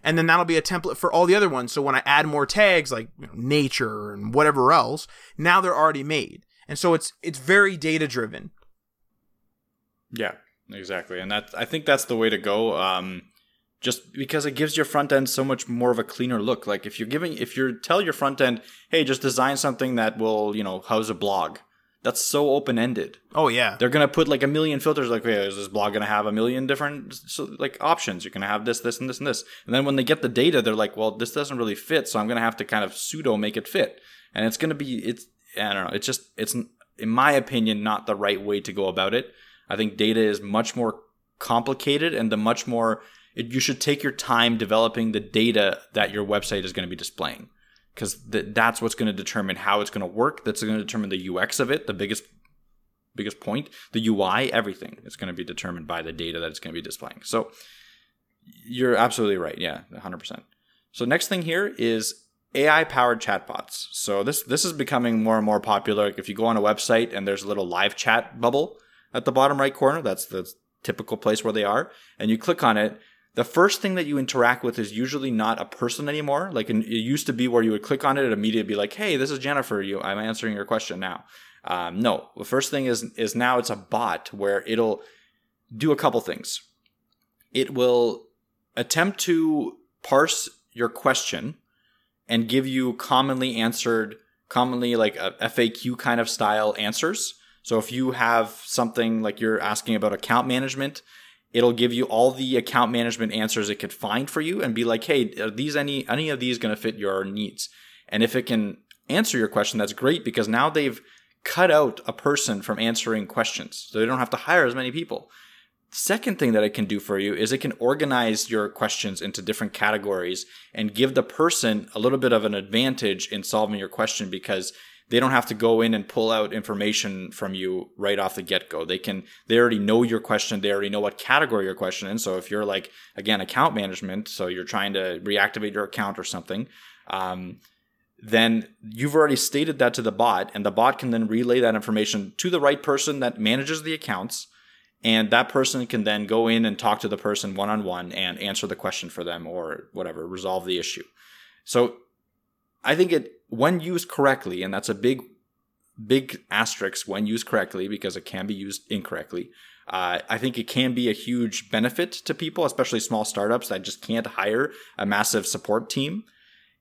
And then that'll be a template for all the other ones. So when I add more tags like you know, nature and whatever else, now they're already made. And so it's it's very data driven. Yeah, exactly. And that I think that's the way to go. Um, just because it gives your front end so much more of a cleaner look. Like if you're giving, if you're tell your front end, hey, just design something that will, you know, house a blog. That's so open ended. Oh yeah, they're gonna put like a million filters. Like, okay, is this blog gonna have a million different so, like options? You're gonna have this, this, and this, and this. And then when they get the data, they're like, well, this doesn't really fit, so I'm gonna have to kind of pseudo make it fit. And it's gonna be, it's, I don't know, it's just, it's in my opinion not the right way to go about it. I think data is much more complicated and the much more it, you should take your time developing the data that your website is going to be displaying because th- that's what's going to determine how it's going to work that's going to determine the ux of it the biggest biggest point the ui everything is going to be determined by the data that it's going to be displaying so you're absolutely right yeah 100% so next thing here is AI powered chatbots. So this this is becoming more and more popular. If you go on a website and there's a little live chat bubble at the bottom right corner, that's the typical place where they are, and you click on it, the first thing that you interact with is usually not a person anymore. Like it used to be where you would click on it and immediately be like, "Hey, this is Jennifer. You, I'm answering your question now." Um, no, the first thing is is now it's a bot where it'll do a couple things. It will attempt to parse your question and give you commonly answered, commonly like a FAQ kind of style answers. So if you have something like you're asking about account management, it'll give you all the account management answers it could find for you and be like, hey, are these any any of these going to fit your needs? And if it can answer your question, that's great because now they've cut out a person from answering questions. So they don't have to hire as many people. Second thing that it can do for you is it can organize your questions into different categories and give the person a little bit of an advantage in solving your question because they don't have to go in and pull out information from you right off the get go. They can, they already know your question. They already know what category your question in. So if you're like, again, account management, so you're trying to reactivate your account or something, um, then you've already stated that to the bot, and the bot can then relay that information to the right person that manages the accounts. and that person can then go in and talk to the person one on one and answer the question for them or whatever, resolve the issue. So I think it when used correctly, and that's a big big asterisk when used correctly because it can be used incorrectly. Uh, I think it can be a huge benefit to people, especially small startups that just can't hire a massive support team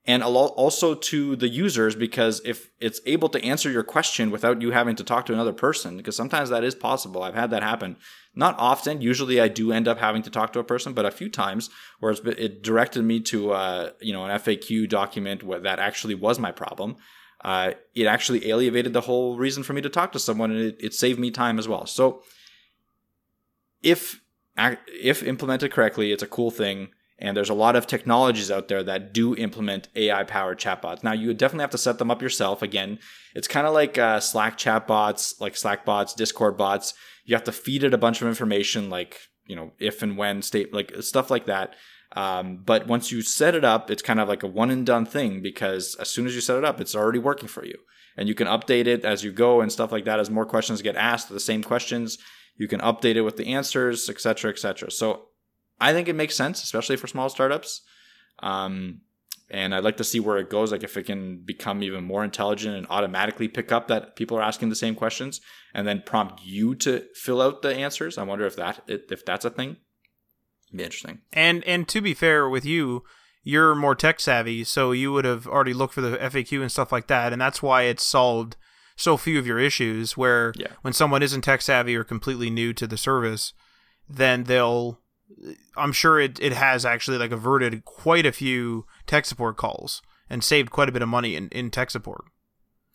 and also to the users because if it's able to answer your question without you having to talk to another person because sometimes that is possible. I've had that happen. Not often. Usually i do end up having to talk to a person but a few times where it directed me to uh, you know an faq document that actually was my problem. Uh, it actually alleviated the whole reason for me to talk to someone and it, it saved me time as well. So if if implemented correctly it's a cool thing and there's a lot of technologies out there that do implement AI powered chatbots. Now, you would definitely have to set them up yourself. Again, it's kind of like uh, Slack chatbots, like Slack bots, Discord bots. You have to feed it a bunch of information, like, you know, if and when state, like stuff like that. Um, but once you set it up, it's kind of like a one and done thing because as soon as you set it up, it's already working for you. And you can update it as you go and stuff like that. As more questions get asked, the same questions, you can update it with the answers, etc., etc. So I think it makes sense, especially for small startups. Um, and I'd like to see where it goes. Like if it can become even more intelligent and automatically pick up that people are asking the same questions, and then prompt you to fill out the answers. I wonder if that if that's a thing. It'd be interesting. And and to be fair with you, you're more tech savvy, so you would have already looked for the FAQ and stuff like that, and that's why it's solved so few of your issues. Where yeah. when someone isn't tech savvy or completely new to the service, then they'll I'm sure it, it has actually like averted quite a few tech support calls and saved quite a bit of money in, in tech support.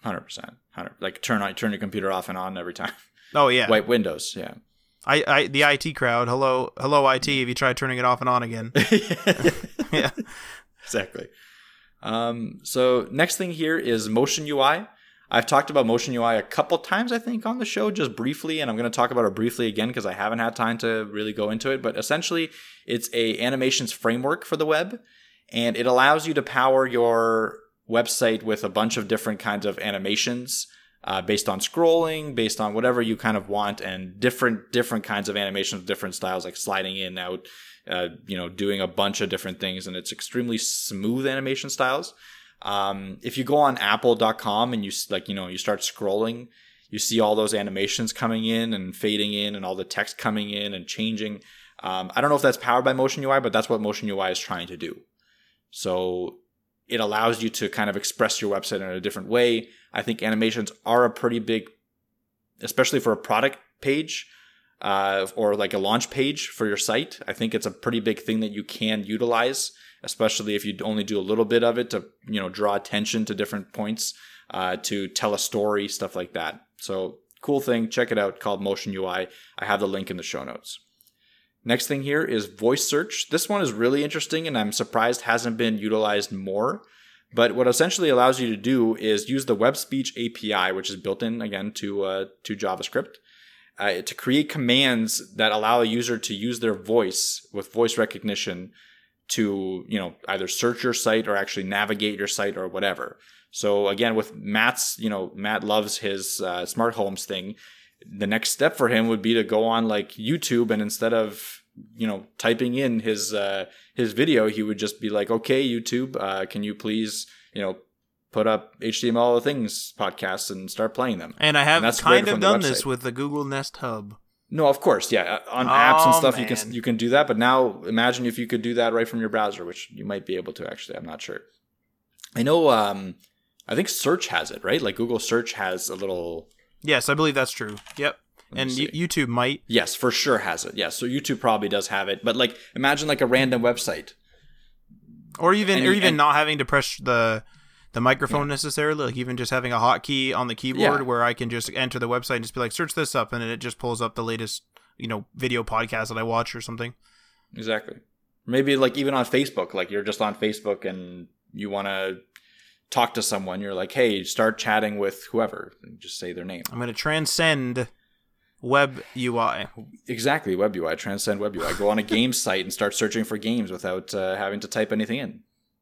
Hundred percent, hundred like turn on turn your computer off and on every time. Oh yeah, white windows. Yeah, I, I the IT crowd. Hello, hello IT. Have you tried turning it off and on again? yeah, exactly. Um, so next thing here is Motion UI. I've talked about Motion UI a couple times, I think, on the show, just briefly, and I'm going to talk about it briefly again because I haven't had time to really go into it. But essentially, it's a animations framework for the web, and it allows you to power your website with a bunch of different kinds of animations. Uh, based on scrolling, based on whatever you kind of want, and different different kinds of animations, different styles, like sliding in, out, uh, you know, doing a bunch of different things, and it's extremely smooth animation styles. Um, if you go on apple.com and you like, you know, you start scrolling, you see all those animations coming in and fading in and all the text coming in and changing. Um, I don't know if that's powered by Motion UI, but that's what Motion UI is trying to do. So it allows you to kind of express your website in a different way. I think animations are a pretty big, especially for a product page uh, or like a launch page for your site. I think it's a pretty big thing that you can utilize especially if you only do a little bit of it to you know draw attention to different points uh, to tell a story stuff like that. So cool thing. Check it out. Called motion ui i. Have the link in the show notes. Next thing here is voice search. This one is really interesting and i'm surprised hasn't been utilized more. But what essentially allows you to do is use the web speech api which is built in again to uh, to javascript uh, to create commands that allow a user to use their voice with voice recognition to you know either search your site or actually navigate your site or whatever. So again with matt's you know matt loves his uh, smart homes thing the next step for him would be to go on like youtube and instead of you know typing in his uh, his video he would just be like okay youtube uh, can you please you know put up html things podcasts and start playing them and i have and kind of done this with the google nest hub no, of course, yeah. Uh, on oh, apps and stuff, man. you can you can do that. But now, imagine if you could do that right from your browser, which you might be able to. Actually, I'm not sure. I know. Um, I think search has it, right? Like Google Search has a little. Yes, I believe that's true. Yep. And YouTube might. Yes, for sure has it. Yes, so YouTube probably does have it. But like, imagine like a random website, or even and, or even and, not having to press the the microphone yeah. necessarily. Like even just having a hotkey on the keyboard yeah. where I can just enter the website and just be like, search this up, and then it just pulls up the latest, you know, video podcast that I watch or something. Exactly. Maybe like even on Facebook, like you're just on Facebook and you want to talk to someone, you're like, hey, start chatting with whoever, and just say their name. I'm going to transcend web UI. Exactly, web UI. Transcend web UI. Go on a game site and start searching for games without uh, having to type anything in.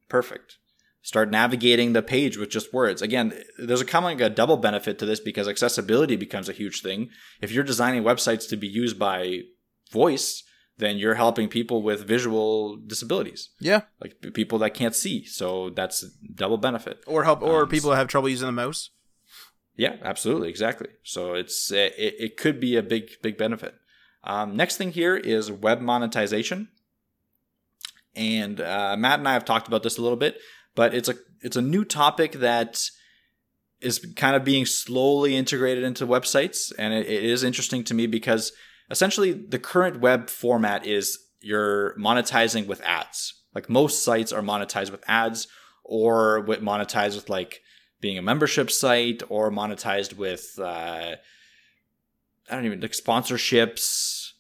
Perfect. Start navigating the page with just words. Again, there's a coming a double benefit to this because accessibility becomes a huge thing. If you're designing websites to be used by voice, then you're helping people with visual disabilities. Yeah. Like people that can't see. So that's double benefit. Or help or um, people have trouble using the mouse. Yeah, absolutely, exactly. So it's it, it could be a big big benefit. Um, next thing here is web monetization, and uh, Matt and I have talked about this a little bit, but it's a it's a new topic that is kind of being slowly integrated into websites, and it, it is interesting to me because essentially the current web format is you're monetizing with ads. Like most sites are monetized with ads, or with monetized with like being a membership site, or monetized with uh, I don't even like sponsorships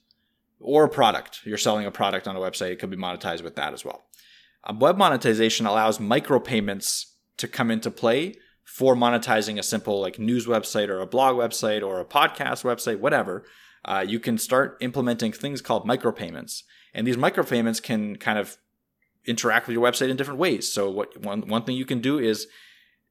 or a product. You're selling a product on a website, it could be monetized with that as well. Web monetization allows micropayments to come into play for monetizing a simple like news website or a blog website or a podcast website, whatever. Uh, you can start implementing things called micropayments, and these micropayments can kind of interact with your website in different ways. So, what one one thing you can do is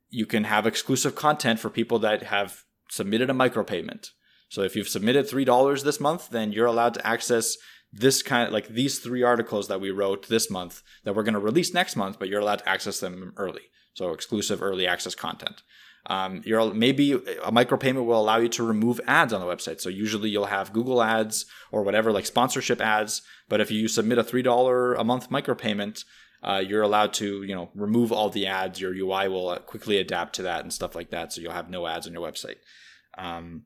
you can have exclusive content for people that have submitted a micropayment. So if you've submitted $3 this month, then you're allowed to access this kind of like these three articles that we wrote this month that we're going to release next month, but you're allowed to access them early. So exclusive early access content. Um, you're maybe a micropayment will allow you to remove ads on the website. So usually you'll have Google ads or whatever like sponsorship ads. But if you submit a three dollar a month micropayment, uh, you're allowed to you know remove all the ads. Your UI will quickly adapt to that and stuff like that. So you'll have no ads on your website. Um,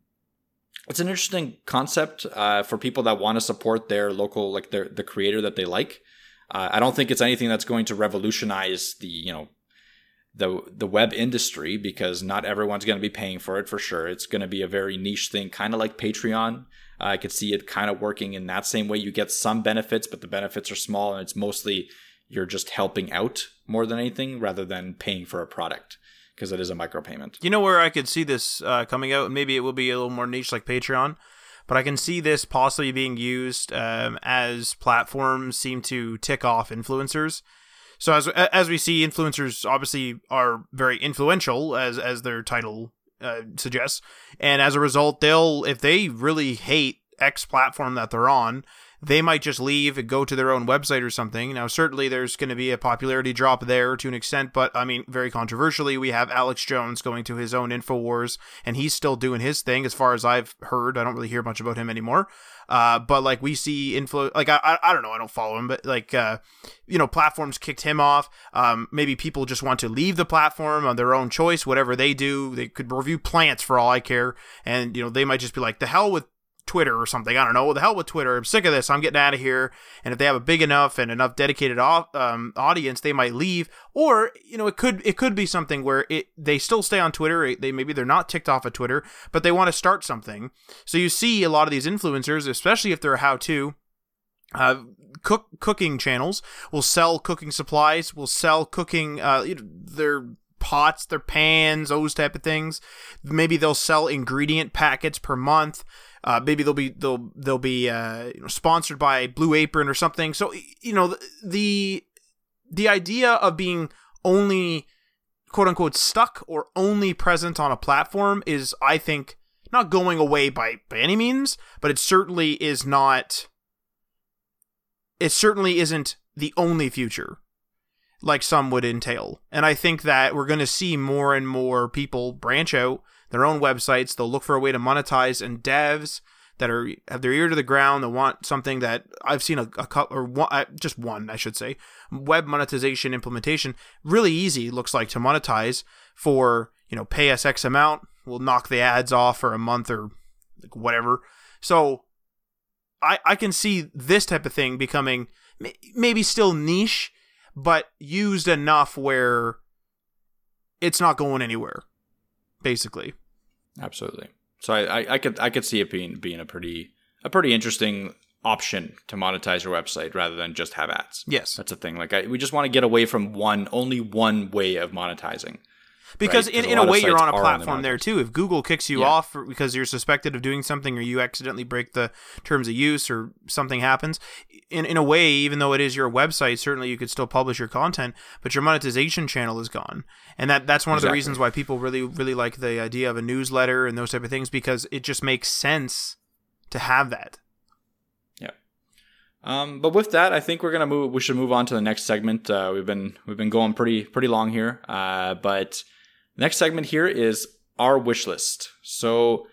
it's an interesting concept uh, for people that want to support their local, like their the creator that they like. Uh, I don't think it's anything that's going to revolutionize the you know the the web industry because not everyone's going to be paying for it for sure. It's going to be a very niche thing, kind of like Patreon. Uh, I could see it kind of working in that same way. You get some benefits, but the benefits are small, and it's mostly you're just helping out more than anything, rather than paying for a product because it is a micropayment. You know where I could see this uh, coming out? Maybe it will be a little more niche like Patreon, but I can see this possibly being used um, as platforms seem to tick off influencers. So as as we see, influencers obviously are very influential, as as their title uh, suggests, and as a result, they'll if they really hate X platform that they're on, they might just leave and go to their own website or something. Now, certainly there's going to be a popularity drop there to an extent, but I mean, very controversially, we have Alex Jones going to his own InfoWars, and he's still doing his thing as far as I've heard. I don't really hear much about him anymore. Uh, but like we see info, like I, I, I don't know, I don't follow him, but like, uh, you know, platforms kicked him off. Um, maybe people just want to leave the platform on their own choice, whatever they do. They could review plants for all I care. And, you know, they might just be like, the hell with Twitter or something. I don't know. What the hell with Twitter? I'm sick of this. I'm getting out of here. And if they have a big enough and enough dedicated um, audience, they might leave. Or you know, it could it could be something where it they still stay on Twitter. They maybe they're not ticked off of Twitter, but they want to start something. So you see a lot of these influencers, especially if they're how to. Uh, cook cooking channels will sell cooking supplies, will sell cooking uh, you know, their pots, their pans, those type of things. Maybe they'll sell ingredient packets per month. Uh, maybe they'll be they'll they'll be uh, you know, sponsored by Blue Apron or something. So you know the the idea of being only quote unquote stuck or only present on a platform is I think not going away by by any means, but it certainly is not. It certainly isn't the only future like some would entail. And I think that we're going to see more and more people branch out their own websites. They'll look for a way to monetize, and devs that are have their ear to the ground that want something that I've seen a, a couple or one, uh, just one I should say web monetization implementation really easy looks like to monetize for you know pay us X amount we'll knock the ads off for a month or like whatever so I I can see this type of thing becoming maybe still niche but used enough where it's not going anywhere basically Absolutely. So I, I, I, could I could see it being being a pretty a pretty interesting option to monetize your website rather than just have ads. Yes, that's a thing. Like I, we just want to get away from one only one way of monetizing. Because right? in, in a, a way you're on a platform there too. If Google kicks you yeah. off because you're suspected of doing something or you accidentally break the terms of use or something happens, in in a way, even though it is your website, certainly you could still publish your content, but your monetization channel is gone, and that that's one of the reasons why people really really like the idea of a newsletter and those type of things because it just makes sense to have that. Yeah. Um, but with that, I think we're gonna move. We should move on to the next segment. Uh, we've been we've been going pretty pretty long here. Uh, but next segment here is our wish list. So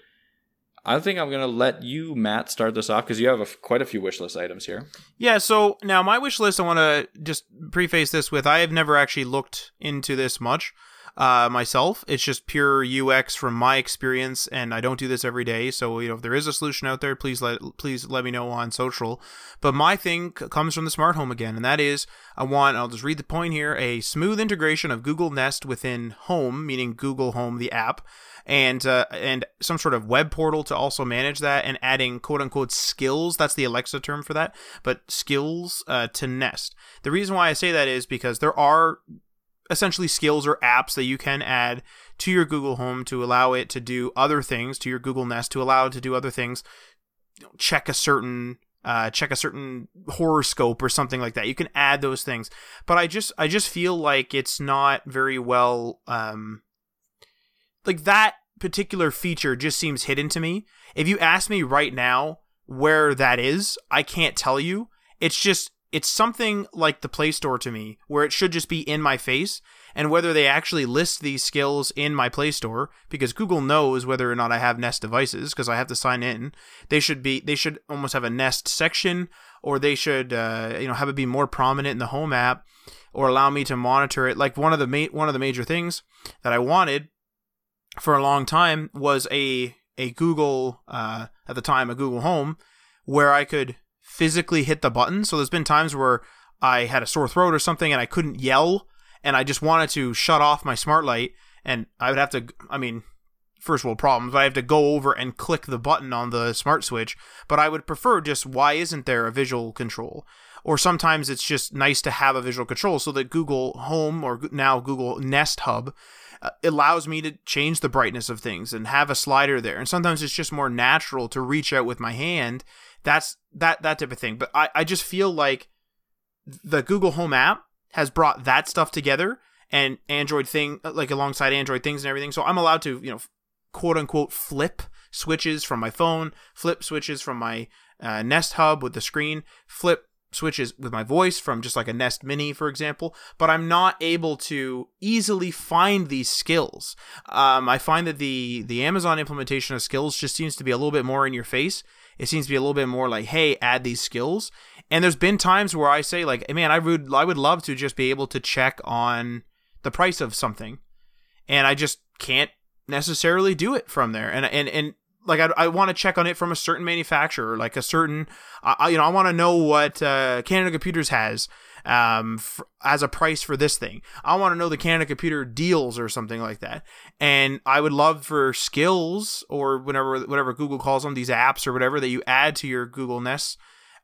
I think I'm gonna let you, Matt, start this off because you have quite a few wish list items here. Yeah, so now my wish list, I want to just preface this with I have never actually looked into this much uh, myself. It's just pure UX from my experience, and I don't do this every day. So you know, if there is a solution out there, please let please let me know on social. But my thing comes from the smart home again, and that is I want. I'll just read the point here: a smooth integration of Google Nest within Home, meaning Google Home, the app and uh, and some sort of web portal to also manage that and adding quote unquote skills that's the alexa term for that but skills uh, to nest the reason why i say that is because there are essentially skills or apps that you can add to your google home to allow it to do other things to your google nest to allow it to do other things check a certain uh, check a certain horoscope or something like that you can add those things but i just i just feel like it's not very well um like that particular feature just seems hidden to me. If you ask me right now where that is, I can't tell you. It's just it's something like the Play Store to me where it should just be in my face and whether they actually list these skills in my Play Store because Google knows whether or not I have Nest devices because I have to sign in. They should be they should almost have a Nest section or they should uh, you know have it be more prominent in the Home app or allow me to monitor it. Like one of the ma- one of the major things that I wanted for a long time was a a Google uh, at the time a Google Home where I could physically hit the button. So there's been times where I had a sore throat or something and I couldn't yell and I just wanted to shut off my smart light and I would have to I mean first world problems, I have to go over and click the button on the smart switch. But I would prefer just why isn't there a visual control? Or sometimes it's just nice to have a visual control so that Google Home or now Google Nest Hub uh, allows me to change the brightness of things and have a slider there. And sometimes it's just more natural to reach out with my hand. That's that that type of thing. But I, I just feel like the Google Home app has brought that stuff together and Android thing like alongside Android things and everything. So I'm allowed to, you know, quote unquote flip switches from my phone, flip switches from my uh, Nest Hub with the screen, flip switches with my voice from just like a Nest Mini, for example, but I'm not able to easily find these skills. Um, I find that the the Amazon implementation of skills just seems to be a little bit more in your face. It seems to be a little bit more like, hey, add these skills. And there's been times where I say like, man, I would I would love to just be able to check on the price of something, and I just can't necessarily do it from there. And and and like I, I want to check on it from a certain manufacturer, like a certain, uh, you know, I want to know what uh, Canada Computers has um, f- as a price for this thing. I want to know the Canada Computer deals or something like that. And I would love for skills or whatever whatever Google calls them, these apps or whatever that you add to your Google Nest.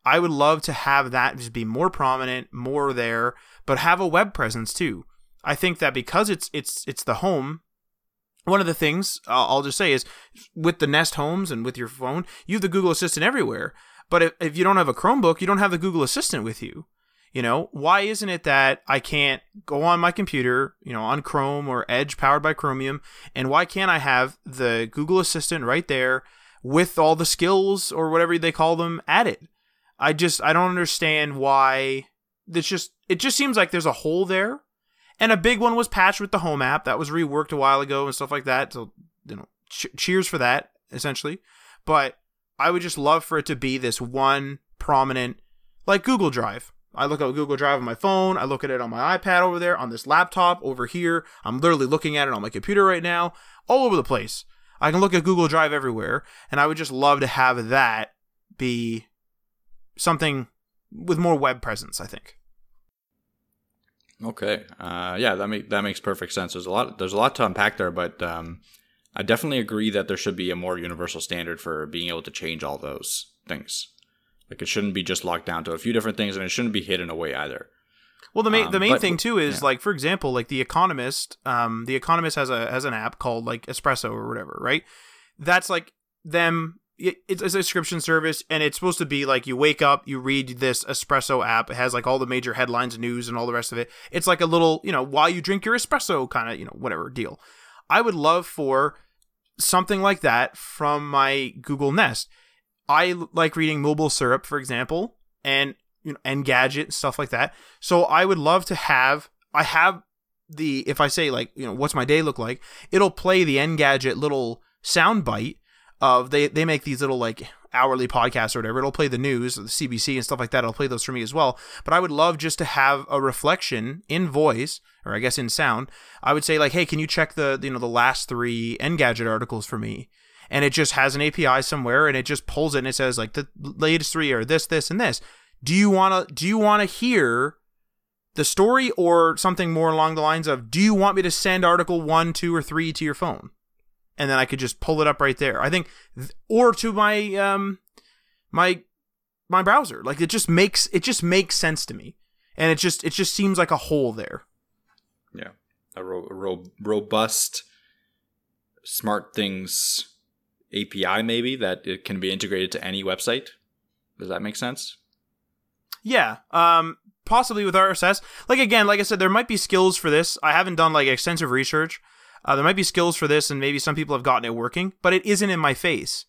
I would love to have that just be more prominent, more there, but have a web presence too. I think that because it's it's it's the home one of the things I'll just say is with the Nest Homes and with your phone, you have the Google Assistant everywhere. But if, if you don't have a Chromebook, you don't have the Google Assistant with you. You know, why isn't it that I can't go on my computer, you know, on Chrome or Edge powered by Chromium, and why can't I have the Google Assistant right there with all the skills or whatever they call them added? I just I don't understand why this just it just seems like there's a hole there. And a big one was patched with the home app that was reworked a while ago and stuff like that so you know ch- cheers for that essentially. But i would just love for it to be this one prominent like google drive i look at google drive on my phone i look at it on my ipad over there on this laptop over here i'm literally looking at it on my computer right now all over the place i can look at google drive everywhere and i would just love to have that be something with more web presence i think Okay. Uh, yeah, that make that makes perfect sense. There's a lot. There's a lot to unpack there, but um, I definitely agree that there should be a more universal standard for being able to change all those things. Like it shouldn't be just locked down to a few different things, and it shouldn't be hidden away either. Well, the main Um, the main but- thing too is yeah. like, for example, like the Economist. Um, the Economist has a has an app called like Espresso or whatever, right? That's like them it's a subscription service and it's supposed to be like you wake up, you read this espresso app. It has like all the major headlines, news, and all the rest of it. It's like a little, you know, while you drink your espresso kind of, you know, whatever deal. I would love for something like that from my Google Nest. I like reading MobileSyrup, for example, and you know, Engadget stuff like that. So I would love to have. I have the if I say like you know what's my day look like, it'll play the Engadget little sound bite of they they make these little like hourly podcasts or whatever. It'll play the news, the CBC and stuff like that. It'll play those for me as well. But I would love just to have a reflection in voice or I guess in sound. I would say like, hey, can you check the you know the last three Engadget articles for me? And it just has an API somewhere, and it just pulls it and it says like the latest three are this, this, and this. Do you wanna do you wanna hear the story or something more along the lines of do you want me to send article one, two, or three to your phone? And then I could just pull it up right there. I think, or to my um, my my browser. Like it just makes it just makes sense to me, and it just it just seems like a hole there. Yeah, a ro- ro- robust smart things API maybe that it can be integrated to any website. Does that make sense? Yeah, um, possibly with RSS. Like again, like I said, there might be skills for this. I haven't done like extensive research. Uh, there might be skills for this, and maybe some people have gotten it working, but it isn't in my face.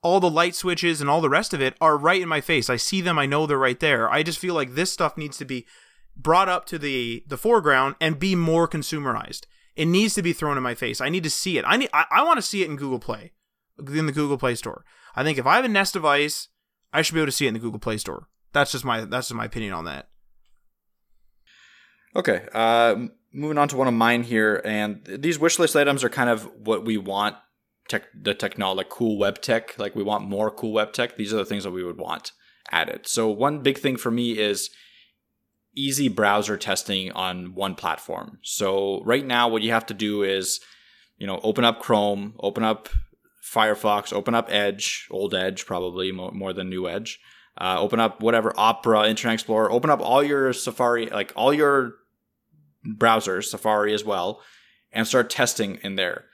All the light switches and all the rest of it are right in my face. I see them. I know they're right there. I just feel like this stuff needs to be brought up to the the foreground and be more consumerized. It needs to be thrown in my face. I need to see it. I need. I, I want to see it in Google Play, in the Google Play Store. I think if I have a Nest device, I should be able to see it in the Google Play Store. That's just my that's just my opinion on that. Okay, uh, moving on to one of mine here, and these wish list items are kind of what we want. Tech, the technology, like cool web tech, like we want more cool web tech. These are the things that we would want added. So one big thing for me is easy browser testing on one platform. So right now, what you have to do is, you know, open up Chrome, open up Firefox, open up Edge, old Edge probably more, more than new Edge. Uh, open up whatever Opera, Internet Explorer, open up all your Safari, like all your browsers, Safari as well, and start testing in there.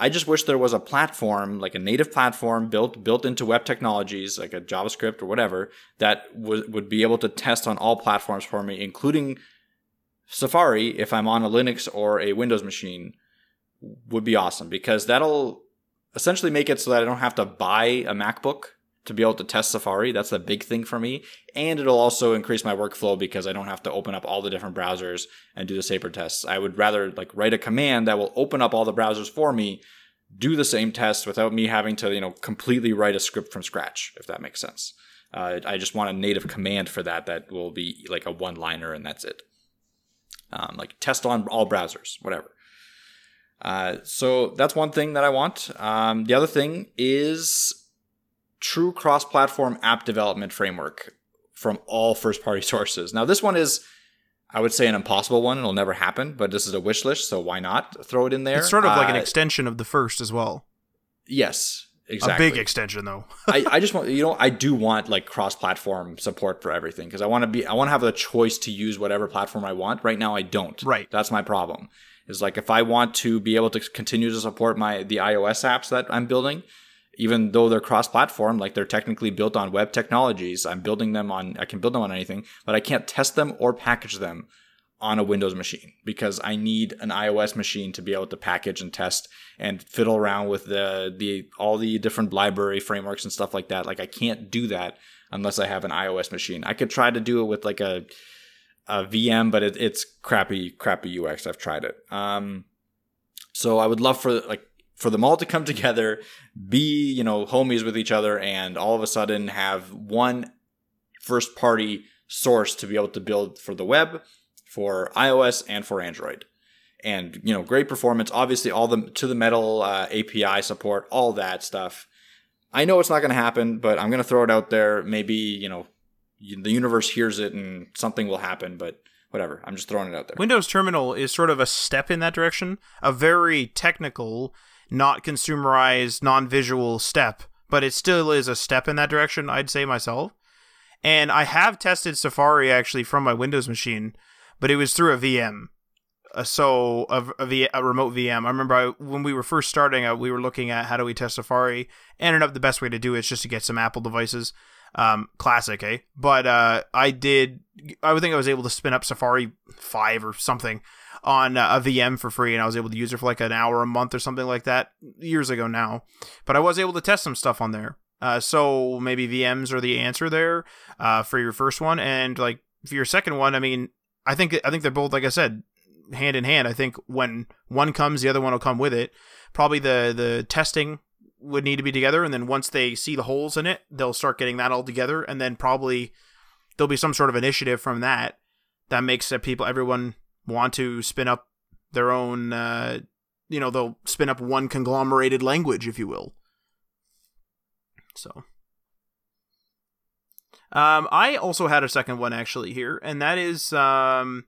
I just wish there was a platform, like a native platform built built into web technologies, like a JavaScript or whatever, that would would be able to test on all platforms for me, including Safari if I'm on a Linux or a Windows machine, would be awesome because that'll essentially make it so that I don't have to buy a MacBook to be able to test Safari. That's the big thing for me. And it'll also increase my workflow because I don't have to open up all the different browsers and do the saber tests. I would rather like write a command that will open up all the browsers for me, do the same test without me having to, you know, completely write a script from scratch, if that makes sense. Uh, I just want a native command for that that will be like a one liner and that's it. Um, like test on all browsers, whatever. Uh, so that's one thing that I want. Um, the other thing is true cross platform app development framework from all first party sources. Now, this one is, I would say, an impossible one. It'll never happen, but this is a wish list, so why not throw it in there? It's sort of like an Uh, extension of the first as well. Yes, exactly. A big extension though. I, I just want you know I do want like cross platform support for everything because I want to be I want to have the choice to use whatever platform I want. Right now I don't. Right. That's my problem. Is like if I want to be able to continue to support my the iOS apps that I'm building, even though they're cross platform, like they're technically built on web technologies, I'm building them on I can build them on anything, but I can't test them or package them on a Windows machine because I need an iOS machine to be able to package and test and fiddle around with the the all the different library frameworks and stuff like that. Like I can't do that unless I have an iOS machine. I could try to do it with like a a VM, but it, it's crappy crappy UX. I've tried it. Um, so I would love for like for them all to come together, be you know homies with each other, and all of a sudden have one first party source to be able to build for the web, for iOS, and for Android. And you know, great performance. Obviously, all the to the metal uh, API support, all that stuff. I know it's not going to happen, but I'm going to throw it out there. Maybe you know, the universe hears it and something will happen. But whatever, I'm just throwing it out there. Windows Terminal is sort of a step in that direction, a very technical, not consumerized, non-visual step, but it still is a step in that direction, I'd say myself. And I have tested Safari actually from my Windows machine, but it was through a VM. Uh, so of a, v- a remote VM. I remember I, when we were first starting, we were looking at how do we test Safari. And ended up the best way to do it is just to get some Apple devices. Um, classic, eh? But uh, I did. I would think I was able to spin up Safari five or something on uh, a VM for free, and I was able to use it for like an hour a month or something like that years ago now. But I was able to test some stuff on there. Uh, so maybe VMs are the answer there uh, for your first one, and like for your second one, I mean, I think I think they're both like I said, hand in hand. I think when one comes, the other one will come with it. Probably the the testing would need to be together, and then once they see the holes in it, they'll start getting that all together, and then probably there'll be some sort of initiative from that that makes uh, people everyone want to spin up their own. Uh, you know, they'll spin up one conglomerated language, if you will. So. Um, I also had a second one actually here, and that is um,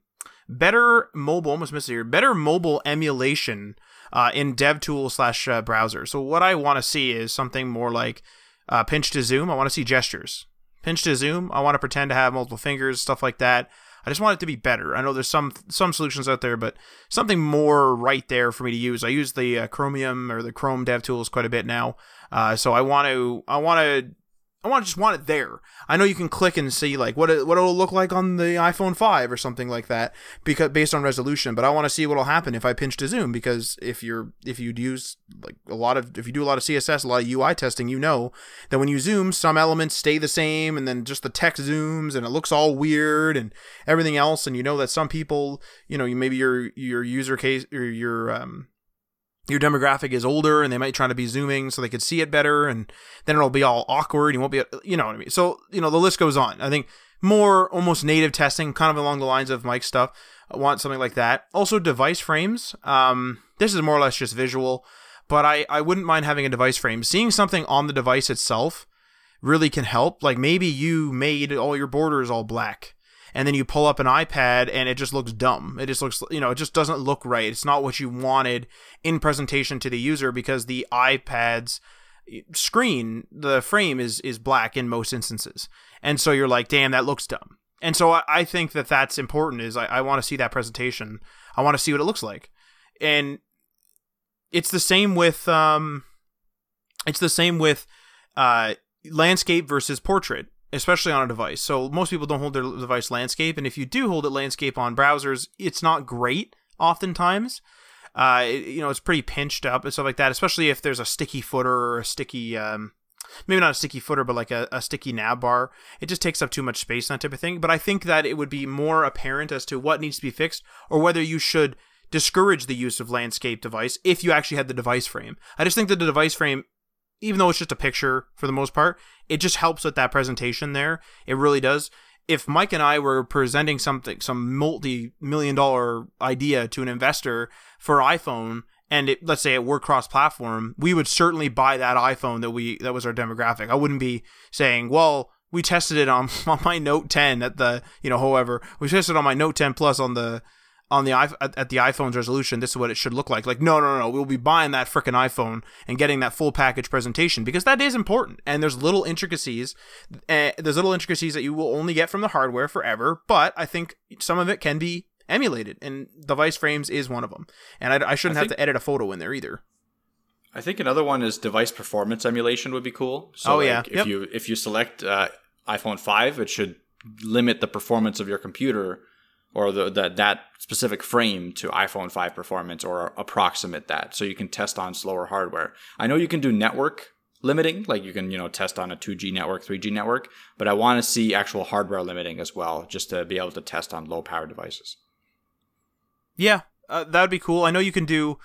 better mobile. Almost missed it here. Better mobile emulation uh, in DevTools slash uh, browser. So what I want to see is something more like uh, pinch to zoom. I want to see gestures. Pinch to zoom. I want to pretend to have multiple fingers, stuff like that. I just want it to be better. I know there's some some solutions out there, but something more right there for me to use. I use the uh, Chromium or the Chrome DevTools quite a bit now, uh, so I want to I want to I want just want it there. I know you can click and see like what it, what it'll look like on the iPhone 5 or something like that because based on resolution, but I want to see what'll happen if I pinch to zoom because if you're if you'd use like a lot of if you do a lot of CSS, a lot of UI testing, you know that when you zoom, some elements stay the same and then just the text zooms and it looks all weird and everything else and you know that some people, you know, maybe your your user case or your um your demographic is older and they might try to be zooming so they could see it better and then it'll be all awkward you won't be you know what i mean? So you know the list goes on. I think more almost native testing kind of along the lines of mike's stuff I want something like that. Also device frames um, this is more or less just visual but I, I wouldn't mind having a device frame. Seeing something on the device itself really can help. Like maybe you made all your borders all black and then you pull up an iPad and it just looks dumb. It just looks, you know, it just doesn't look right. It's not what you wanted in presentation to the user because the iPad's screen, the frame is is black in most instances, and so you're like, damn, that looks dumb. And so I, I think that that's important. Is I, I want to see that presentation. I want to see what it looks like, and it's the same with um, it's the same with uh landscape versus portrait especially on a device. So most people don't hold their device landscape, and if you do hold it landscape on browsers, it's not great oftentimes. Uh, it, you know, it's pretty pinched up and stuff like that, especially if there's a sticky footer or a sticky, um, maybe not a sticky footer, but like a, a sticky nav bar. It just takes up too much space, that type of thing. But I think that it would be more apparent as to what needs to be fixed or whether you should discourage the use of landscape device if you actually had the device frame. I just think that the device frame even though it's just a picture for the most part, it just helps with that presentation there. It really does. If Mike and I were presenting something, some multi-million dollar idea to an investor for iPhone, and it, let's say it were cross-platform, we would certainly buy that iPhone that we that was our demographic. I wouldn't be saying, well, we tested it on, on my Note 10 at the, you know, however, we tested on my Note 10 Plus on the on the at, at the iPhone's resolution, this is what it should look like. Like, no, no, no, we'll be buying that freaking iPhone and getting that full package presentation because that is important. And there's little intricacies, uh, there's little intricacies that you will only get from the hardware forever. But I think some of it can be emulated, and device frames is one of them. And I, I shouldn't I have to edit a photo in there either. I think another one is device performance emulation would be cool. So, oh like, yeah, if yep. you if you select uh, iPhone five, it should limit the performance of your computer or the, the, that specific frame to iPhone 5 performance or approximate that so you can test on slower hardware. I know you can do network limiting like you can you know test on a 2G network, 3G network, but I want to see actual hardware limiting as well just to be able to test on low power devices. Yeah, uh, that would be cool. I know you can do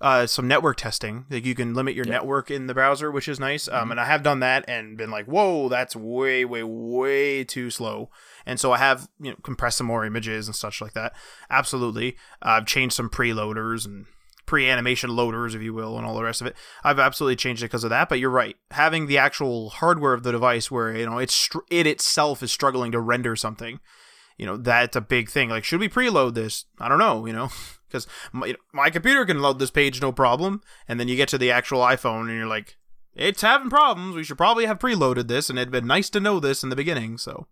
uh, some network testing. Like you can limit your yep. network in the browser, which is nice. Um, mm-hmm. and I have done that and been like, whoa, that's way, way, way too slow and so I have you know compressed some more images and such like that. Absolutely, I've changed some preloaders and pre-animation loaders, if you will, and all the rest of it. I've absolutely changed it because of that. But you're right, having the actual hardware of the device, where you know it's it itself is struggling to render something, you know that's a big thing. Like, should we preload this? I don't know, you know. Because my, my computer can load this page no problem, and then you get to the actual iPhone and you're like, it's having problems. We should probably have preloaded this, and it'd been nice to know this in the beginning. So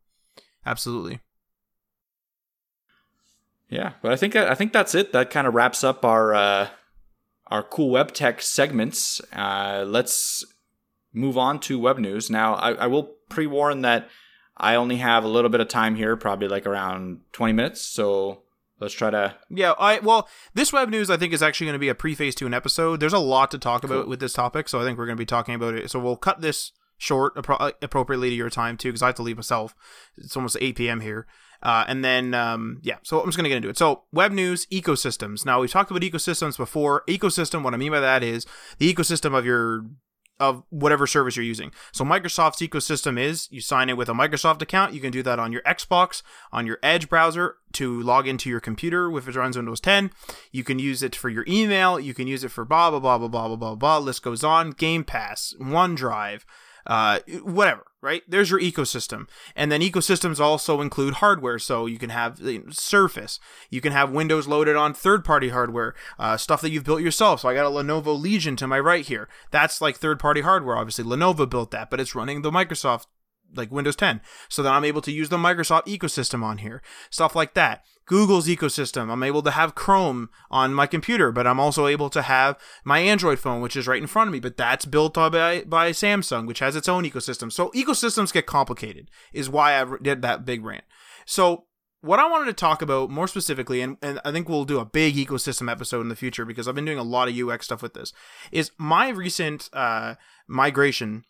Absolutely. Yeah, but I think I think that's it. That kind of wraps up our uh, our cool web tech segments. Uh, let's move on to web news. Now, I, I will pre warn that I only have a little bit of time here, probably like around twenty minutes. So let's try to. Yeah, I well, this web news I think is actually going to be a preface to an episode. There's a lot to talk about Cool. with this topic, so I think we're going to be talking about it. So we'll cut this short appro- appropriately to your time too, because I have to leave myself. It's almost 8 p.m. here. Uh, and then, um, yeah, so I'm just going to get into it. So, web news, ecosystems. Now, we've talked about ecosystems before. Ecosystem, what I mean by that is the ecosystem of your of whatever service you're using. So Microsoft's ecosystem is you sign in with a Microsoft account. You can do that on your Xbox, on your Edge browser to log into your computer if it runs Windows 10. You can use it for your email. You can use it for blah, blah, blah, blah, blah, blah, blah, blah. List goes on. Game Pass, OneDrive, uh, whatever. Right there's your ecosystem, and then ecosystems also include hardware. So you can have Surface, you can have Windows loaded on third-party hardware, uh, stuff that you've built yourself. So I got a Lenovo Legion to my right here. That's like third-party hardware. Obviously, Lenovo built that, but it's running the Microsoft like Windows 10. So then I'm able to use the Microsoft ecosystem on here. Stuff like that. Google's ecosystem. I'm able to have Chrome on my computer, but I'm also able to have my Android phone, which is right in front of me. But that's built by, by Samsung, which has its own ecosystem. So ecosystems get complicated, is why I did that big rant. So what I wanted to talk about more specifically, and, and I think we'll do a big ecosystem episode in the future because I've been doing a lot of UX stuff with this, is my recent uh, migration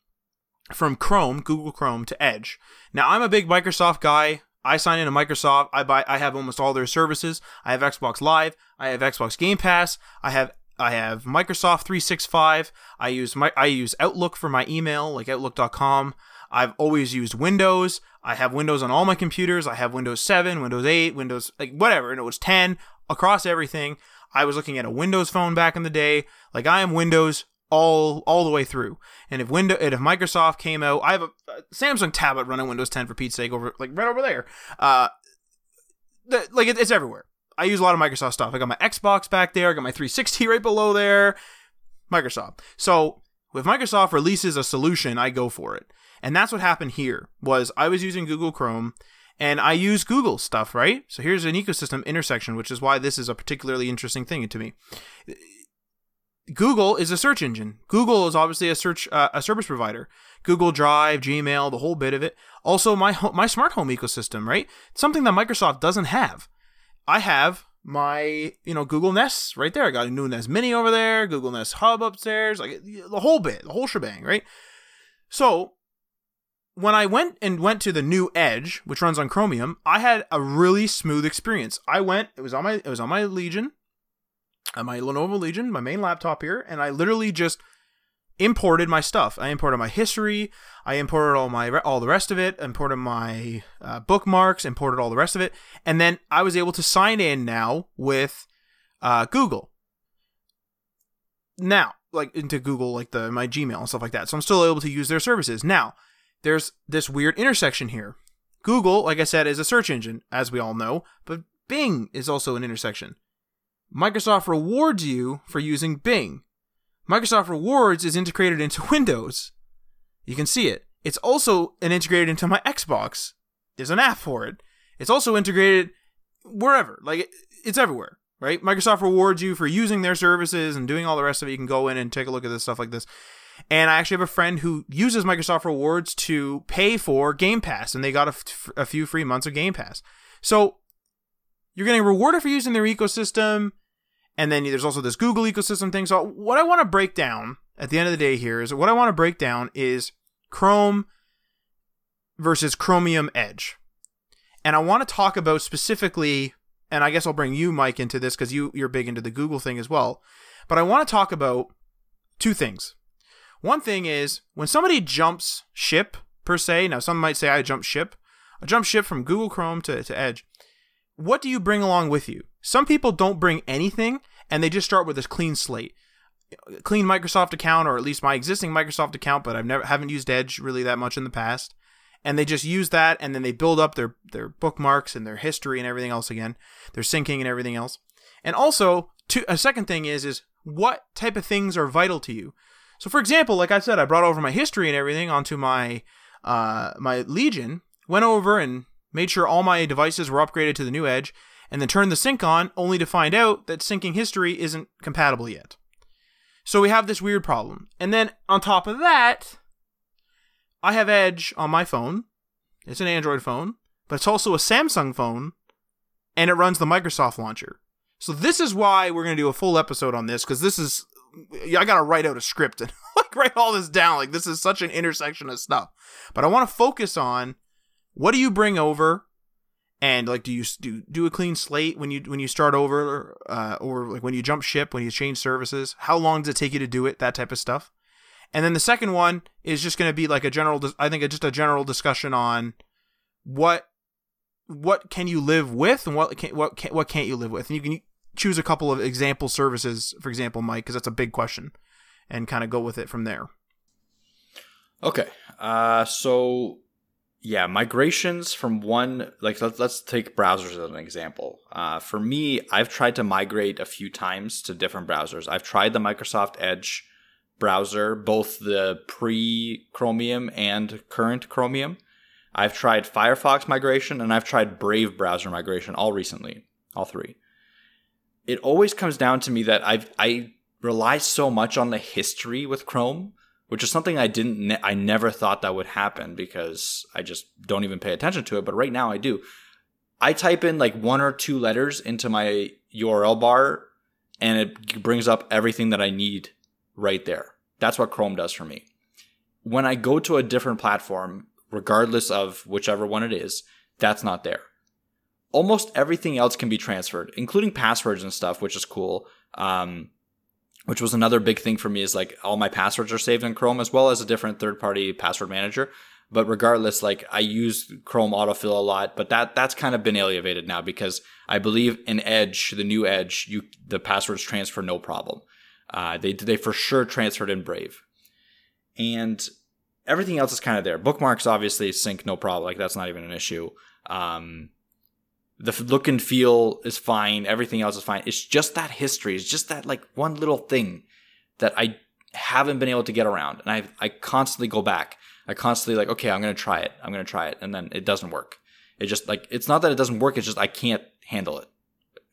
from Chrome, Google Chrome to Edge. Now I'm a big Microsoft guy. I sign into Microsoft. I buy I have almost all their services. I have Xbox Live, I have Xbox Game Pass, I have I have Microsoft 365. I use my I use Outlook for my email, like outlook.com. I've always used Windows. I have Windows on all my computers. I have Windows 7, Windows 8, Windows like whatever, and it was 10 across everything. I was looking at a Windows phone back in the day. Like I am Windows all all the way through. And if window and if Microsoft came out, I have a, a Samsung tablet running Windows 10 for Pete's sake over like right over there. Uh, the, like it, it's everywhere. I use a lot of Microsoft stuff. I got my Xbox back there. I got my 360 right below there. Microsoft. So if Microsoft releases a solution, I go for it. And that's what happened here. Was I was using Google Chrome and I use Google stuff, right? So here's an ecosystem intersection, which is why this is a particularly interesting thing to me. Google is a search engine. Google is obviously a search uh, a service provider. Google Drive, Gmail, the whole bit of it. Also my ho- my smart home ecosystem, right? It's Something that Microsoft doesn't have. I have my you know Google Nest right there. I got a new Nest Mini over there, Google Nest Hub upstairs, like the whole bit, the whole shebang, right? So when I went and went to the new Edge, which runs on Chromium, I had a really smooth experience. I went, it was on my it was on my Legion, on my Lenovo Legion, my main laptop here, and I literally just imported my stuff. I imported my history, I imported all my all the rest of it, imported my uh, bookmarks, imported all the rest of it, and then I was able to sign in now with uh, Google. Now, like into Google, like the my Gmail and stuff like that. So I'm still able to use their services. Now, there's this weird intersection here. Google, like I said, is a search engine, as we all know, but Bing is also an intersection. Microsoft rewards you for using Bing. Microsoft Rewards is integrated into Windows. You can see it. It's also integrated into my Xbox. There's an app for it. It's also integrated wherever. Like it's everywhere, right? Microsoft rewards you for using their services and doing all the rest of it. You can go in and take a look at this stuff like this. And I actually have a friend who uses Microsoft Rewards to pay for Game Pass, and they got a, f- a few free months of Game Pass. So you're getting rewarded for using their ecosystem. And then there's also this Google ecosystem thing. So what I want to break down at the end of the day here is what I want to break down is Chrome versus Chromium Edge. And I want to talk about specifically, and I guess I'll bring you, Mike, into this because you, you're big into the Google thing as well. But I want to talk about two things. One thing is when somebody jumps ship, per se, now some might say I jump ship, I jump ship from Google Chrome to, to Edge. What do you bring along with you? Some people don't bring anything and they just start with this clean slate. Clean Microsoft account, or at least my existing Microsoft account, but I've never haven't used Edge really that much in the past. And they just use that and then they build up their, their bookmarks and their history and everything else again. Their syncing and everything else. And also, to, a second thing is is what type of things are vital to you? So for example, like I said, I brought over my history and everything onto my uh, my Legion, went over and made sure all my devices were upgraded to the new Edge, and then turn the sync on, only to find out that syncing history isn't compatible yet. So we have this weird problem. And then on top of that, I have Edge on my phone. It's an Android phone, but it's also a Samsung phone, and it runs the Microsoft launcher. So this is why we're going to do a full episode on this because this is I got to write out a script and like write all this down. Like this is such an intersection of stuff. But I want to focus on what do you bring over and like do you do do a clean slate when you when you start over uh, or like when you jump ship when you change services? How long does it take you to do it? That type of stuff. And then the second one is just going to be like a general i think just a general discussion on what what can you live with and what can what can, what can't you live with? And you can choose a couple of example services for example mike because that's a big question and kind of go with it from there. Okay uh so yeah, migrations from one like let's let's take browsers as an example. Uh, for me, I've tried to migrate a few times to different browsers. I've tried the Microsoft Edge browser, both the pre Chromium and current Chromium. I've tried Firefox migration and I've tried Brave browser migration all recently, all three. It always comes down to me that I've I rely so much on the history with Chrome which is something I didn't, ne- I never thought that would happen because I just don't even pay attention to it. But right now I do. I type in like one or two letters into my URL bar and it brings up everything that I need right there. That's what Chrome does for me. When I go to a different platform, regardless of whichever one it is, that's not there. Almost everything else can be transferred, including passwords and stuff, which is cool. Um, which was another big thing for me is like all my passwords are saved in Chrome as well as a different third party password manager. But regardless, like I use Chrome autofill a lot, but that that's kind of been alleviated now because I believe in Edge, the new Edge, you the passwords transfer no problem. Uh, they they for sure transferred in Brave, and everything else is kind of there. Bookmarks obviously sync no problem, like that's not even an issue. Um, the look and feel is fine. Everything else is fine. It's just that history. It's just that like one little thing that I haven't been able to get around, and I I constantly go back. I constantly like, okay, I'm gonna try it. I'm gonna try it, and then it doesn't work. It just like it's not that it doesn't work. It's just I can't handle it.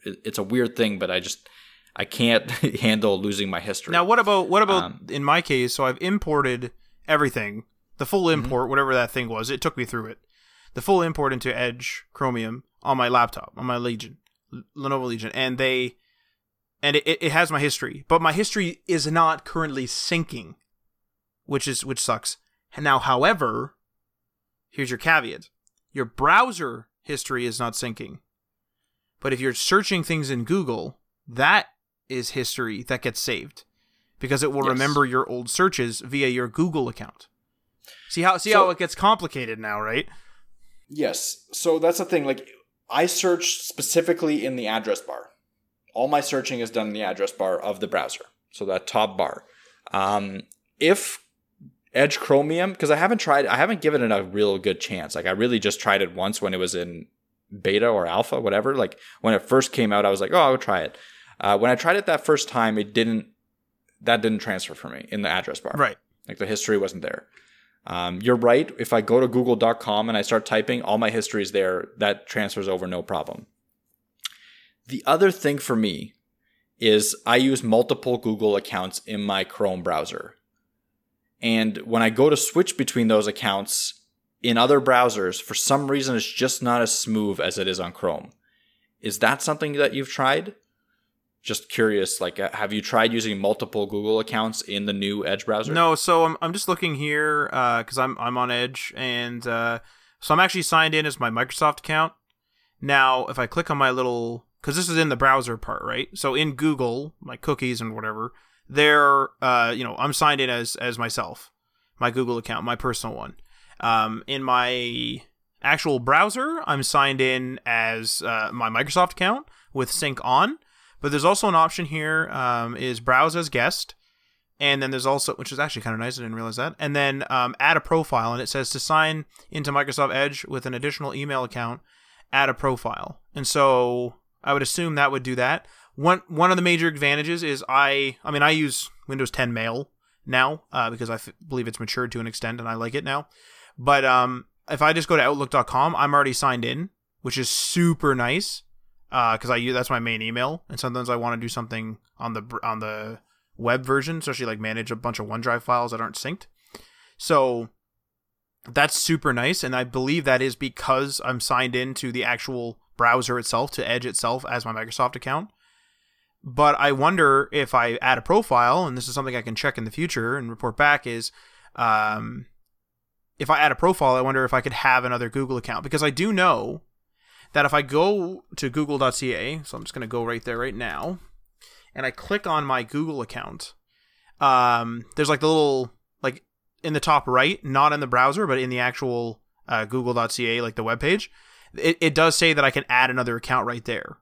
it it's a weird thing, but I just I can't handle losing my history. Now, what about what about um, in my case? So I've imported everything, the full mm-hmm. import, mm-hmm. whatever that thing was. It took me through it. The full import into Edge Chromium on my laptop on my Legion, Lenovo Legion, and they and it, it has my history, but my history is not currently syncing, which is which sucks. And now, however, here's your caveat: your browser history is not syncing, but if you're searching things in Google, that is history that gets saved because it will yes. remember your old searches via your Google account. See how see so, how it gets complicated now, right? Yes. So that's the thing. Like I search specifically in the address bar. All my searching is done in the address bar of the browser. So that top bar. Um, if Edge Chromium, because I haven't tried, I haven't given it a real good chance. Like I really just tried it once when it was in beta or alpha, whatever. Like when it first came out, I was like, oh, I'll try it. Uh, when I tried it that first time, it didn't, that didn't transfer for me in the address bar. Right. Like the history wasn't there. Um, you're right. If I go to google.com and I start typing, all my history is there. That transfers over no problem. The other thing for me is I use multiple Google accounts in my Chrome browser. And when I go to switch between those accounts in other browsers, for some reason, it's just not as smooth as it is on Chrome. Is that something that you've tried? Just curious like uh, have you tried using multiple google accounts in the new edge browser? No so i'm, I'm just looking here because uh, I'm, I'm on edge and uh, so i'm actually signed in as my microsoft account. Now if i click on my little because this is in the browser part right? So in google my cookies and whatever there uh, you know i'm signed in as as myself my google account my personal one. Um, in my actual browser i'm signed in as uh, my microsoft account with sync on but there's also an option here um, is browse as guest, and then there's also which is actually kind of nice. I didn't realize that. And then um, add a profile, and it says to sign into Microsoft Edge with an additional email account, add a profile. And so I would assume that would do that. One one of the major advantages is I I mean I use Windows 10 Mail now uh, because I f- believe it's matured to an extent and I like it now. But um, if I just go to Outlook.com, I'm already signed in, which is super nice because I use that's my main email, and sometimes I want to do something on the on the web version, especially like manage a bunch of OneDrive files that aren't synced. So that's super nice, and I believe that is because I'm signed into the actual browser itself to Edge itself as my Microsoft account. But I wonder if I add a profile, and this is something I can check in the future and report back, is um, if I add a profile, I wonder if I could have another Google account because I do know that if I go to google.ca, so I'm just going to go right there right now, and I click on my Google account, um, there's like the little like in the top right, not in the browser, but in the actual uh, google.ca like the web page, it, it does say that I can add another account right there.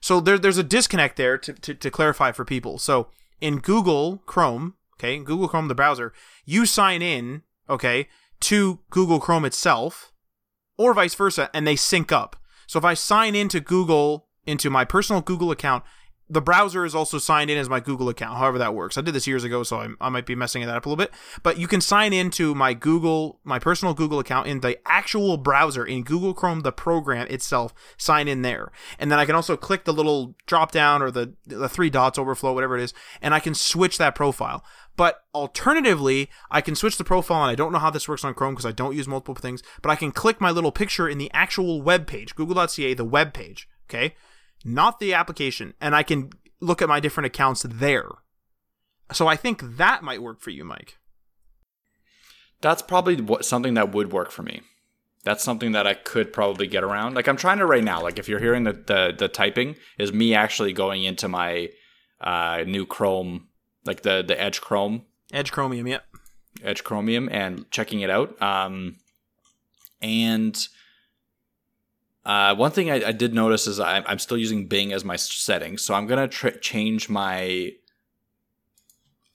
So there, there's a disconnect there to, to, to clarify for people. So in Google Chrome, okay, Google Chrome, the browser, you sign in, okay, to Google Chrome itself, or vice versa, and they sync up. So if I sign into Google, into my personal Google account, the browser is also signed in as my Google account, however that works. I did this years ago, so I'm, i might be messing that up a little bit. But you can sign into my Google, my personal Google account in the actual browser in Google Chrome, the program itself, sign in there. And then I can also click the little drop down or the, the three dots overflow, whatever it is, and I can switch that profile. But alternatively, I can switch the profile, and I don't know how this works on Chrome because I don't use multiple things, but I can click my little picture in the actual web page, google.ca, the web page, okay? Not the application, and I can look at my different accounts there. So I think that might work for you, Mike. That's probably what, something that would work for me. That's something that I could probably get around. Like I'm trying to right now. Like if you're hearing the the, the typing, is me actually going into my uh, new Chrome like the the Edge Chrome, Edge Chromium, yep, Edge Chromium, and checking it out. Um, and uh, one thing I, I, did notice is I, I'm still using Bing as my settings, so I'm gonna tr- change my.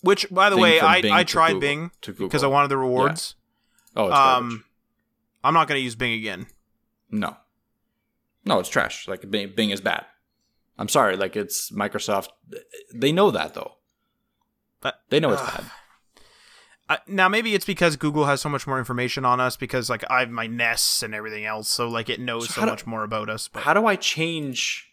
Which, by the way, I, I tried Google, Bing because I wanted the rewards. Yeah. Oh, it's um, I'm not gonna use Bing again. No, no, it's trash. Like Bing, Bing is bad. I'm sorry. Like it's Microsoft. They know that though. But they know it's uh, bad. Uh, now maybe it's because Google has so much more information on us because like I have my nests and everything else, so like it knows so, so much more about us. But. How do I change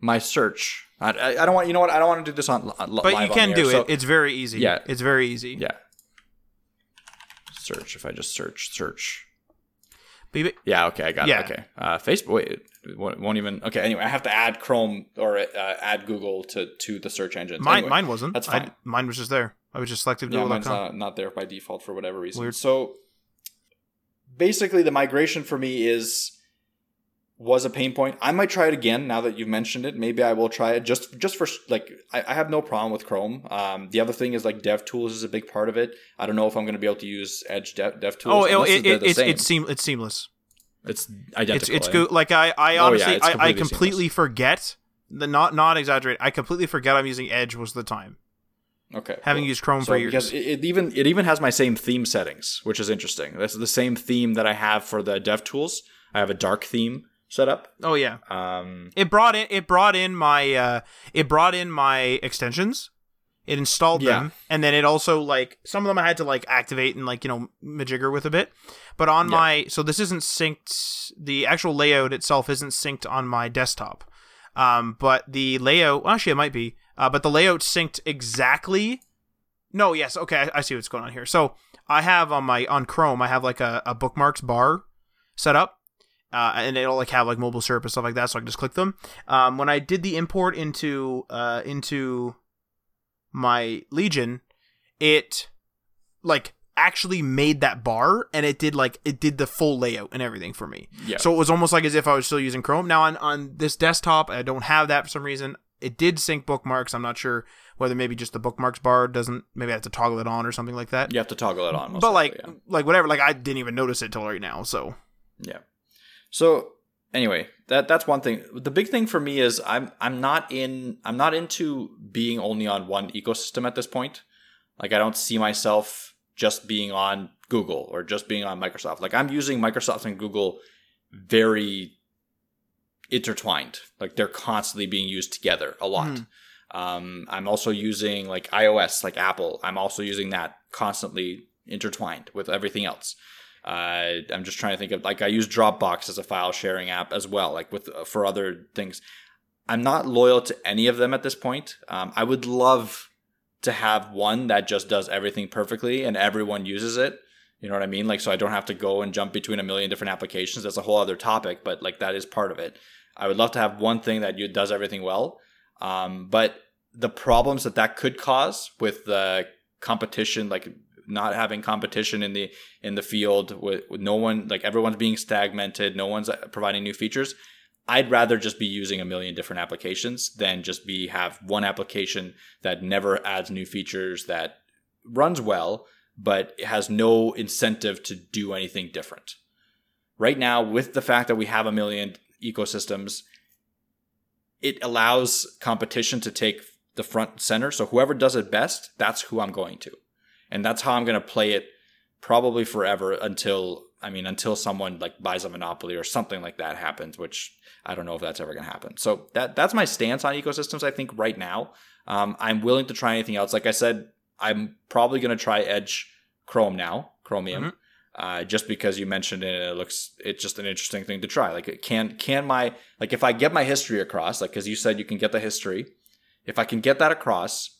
my search? I, I, I, don't want you know what I don't want to do this on. on but you can do it. So, it's very easy. Yeah, it's very easy. Yeah. Search. If I just search, search. But, yeah. Okay. I got yeah. it. Okay. Uh, Facebook. Wait won't even okay anyway i have to add chrome or uh, add google to to the search engine mine, anyway, mine wasn't that's fine I, mine was just there i was just selected yeah, mine's not, not there by default for whatever reason Weird. so basically the migration for me is was a pain point i might try it again now that you've mentioned it maybe i will try it just just for like i, I have no problem with chrome um, the other thing is like devtools is a big part of it i don't know if i'm going to be able to use edge dev, devtools oh it, it, it's, it's, seam- it's seamless it's identical. It's it's good. Like I I honestly oh, yeah, completely I, I completely seamless. forget the not not exaggerate. I completely forget I'm using Edge was the time. Okay. Having cool. used Chrome so for years. Because it, it, even it even has my same theme settings, which is interesting. That's the same theme that I have for the DevTools. I have a dark theme set up. Oh yeah. Um it brought in it brought in my uh it brought in my extensions it installed yeah. them, and then it also like some of them I had to like activate and like you know majigger with a bit. But on yeah. my so this isn't synced. The actual layout itself isn't synced on my desktop. Um, but the layout well, actually it might be. Uh, but the layout synced exactly. No, yes, okay, I, I see what's going on here. So I have on my on Chrome, I have like a, a bookmarks bar set up, uh, and it'll like have like MobileSyrup and stuff like that, so I can just click them. Um, when I did the import into uh, into my Legion, it like actually made that bar and it did like it did the full layout and everything for me. Yeah. So it was almost like as if I was still using Chrome. Now on on this desktop, I don't have that for some reason. It did sync bookmarks. I'm not sure whether maybe just the bookmarks bar doesn't. Maybe I have to toggle it on or something like that. You have to toggle it on. but like yeah. like whatever. Like I didn't even notice it till right now. So yeah. So anyway, that that's one thing. The big thing for me is I'm I'm not in I'm not into being only on one ecosystem at this point. Like I don't see myself just being on Google or just being on Microsoft. Like I'm using Microsoft and Google very intertwined. Like they're constantly being used together a lot. Mm. Um, I'm also using like iOS, like Apple. I'm also using that constantly intertwined with everything else. Uh, I'm just trying to think of like I use Dropbox as a file sharing app as well, like with uh, for other things. I'm not loyal to any of them at this point. Um, I would love to have one that just does everything perfectly and everyone uses it. You know what I mean? Like, so I don't have to go and jump between a million different applications. That's a whole other topic, but like that is part of it. I would love to have one thing that does everything well. Um, but the problems that that could cause with the competition, like not having competition in the in the field with, with no one like everyone's being stagmented no one's providing new features i'd rather just be using a million different applications than just be have one application that never adds new features that runs well but has no incentive to do anything different right now with the fact that we have a million ecosystems it allows competition to take the front center so whoever does it best that's who i'm going to and that's how I'm going to play it probably forever until I mean until someone like buys a monopoly or something like that happens, which I don't know if that's ever going to happen. So that that's my stance on ecosystems. I think right now um, I'm willing to try anything else. Like I said, I'm probably going to try Edge Chrome now, Chromium. Mm-hmm. Uh, just because you mentioned it, it looks it's just an interesting thing to try. Like, can can my like if I get my history across, like because you said you can get the history, if I can get that across,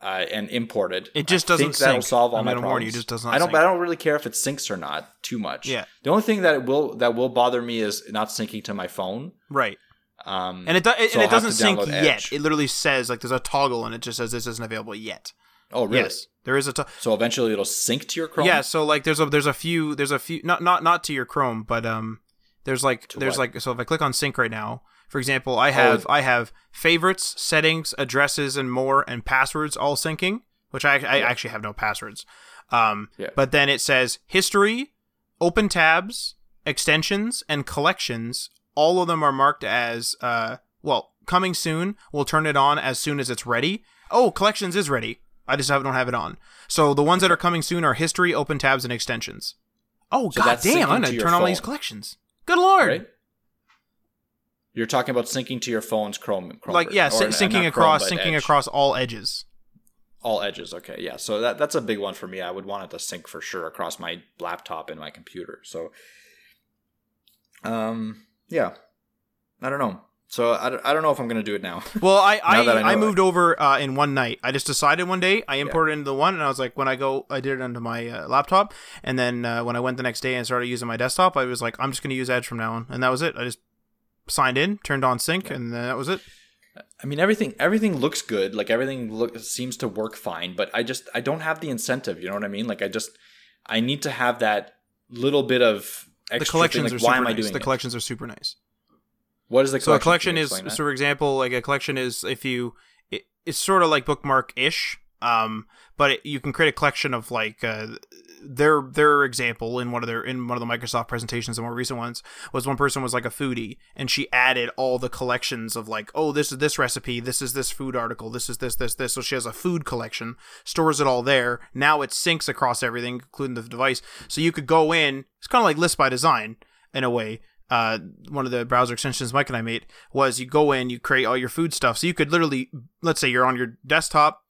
uh, and imported. It it just I doesn't that'll solve all I'm my problems. warn you, just does not I don't. But I don't really care if it syncs or not too much. Yeah. The only thing that it will that will bother me is not syncing to my phone. Right. Um, And it, do, it, so and it doesn't sync yet. It literally says like there's a toggle and it just says this isn't available yet. Oh, really? Yes, there is a So eventually it'll sync to your Chrome. yeah. So like there's a there's a few there's a few not not not to your Chrome, but um there's like To there's what? like so if I click on sync right now, for example, I have I have favorites, settings, addresses, and more, and passwords all syncing, which I I Yeah. actually have no passwords. Um, Yeah. but then it says history, open tabs, extensions, and collections. All of them are marked as uh well coming soon. We'll turn it on as soon as it's ready. Oh, collections is ready. I just have, don't have it on. So the ones that are coming soon are history, open tabs, and extensions. Oh So god damn! I'm gonna turn on all these collections. Good lord! Right. You're talking about syncing to your phone's Chrome. Chrome Like yeah, sy- Or, syncing across, Chrome, syncing Edge. across all edges. all edges. Okay, yeah. So that that's a big one for me. I would want it to sync for sure across my laptop and my computer. So, um, yeah, I don't know. So I, don't- I don't know if I'm gonna do it now. Well, I I I, I it. moved over uh, in one night. I just decided one day I imported it into the one, and I was like, when I go, I did it onto my uh, laptop, and then uh, when I went the next day and started using my desktop, I was like, I'm just gonna use Edge from now on, and that was it. I just signed in, turned on sync, and then that was it. I mean, everything everything looks good. Like everything look seems to work fine. But I just I don't have the incentive. You know what I mean? Like I just I need to have that little bit of extra The collections thing. are Like, why super am I doing The it? collections are super nice. What is the So a collection is, so for example, like a collection is if you, it, it's sort of like bookmark ish, um, but it, you can create a collection of like uh, their their example in one of their in one of the Microsoft presentations, the more recent ones was one person was like a foodie and she added all the collections of like, oh, this is this recipe, this is this food article, this is this this this. So she has a food collection, stores it all there. Now it syncs across everything, including the device. So you could go in. It's kind of like list by design in a way uh, one of the browser extensions Mike and I made was you go in, you create all your food stuff. So you could literally, let's say you're on your desktop,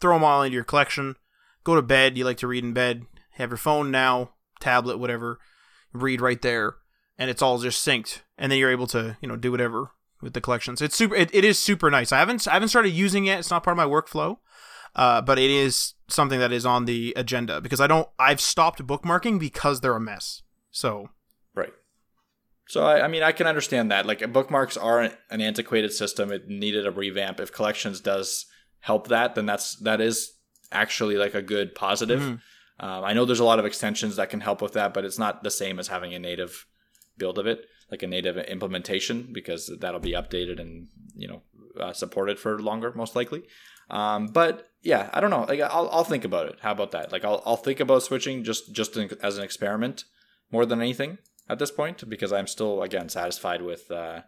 throw them all into your collection, go to bed. You like to read in bed, have your phone now, tablet, whatever, read right there, and it's all just synced. And then you're able to, you know, do whatever with the collections. It's super. It, it is super nice. I haven't I haven't started using it. It's not part of my workflow. Uh, but it is something that is on the agenda because I don't. I've stopped bookmarking because they're a mess. So. So I, I mean, I can understand that. Like bookmarks are an, an antiquated system; it needed a revamp. If collections does help that, then that's that is actually like a good positive. Mhm. Um, I know there's a lot of extensions that can help with that, but it's not the same as having a native build of it, like a native implementation, because that'll be updated and you know uh, supported for longer, most likely. Um, but yeah, I don't know. Like I'll, I'll think about it. How about that? Like I'll, I'll think about switching just just in, as an experiment more than anything at this point because I'm still again satisfied with uh,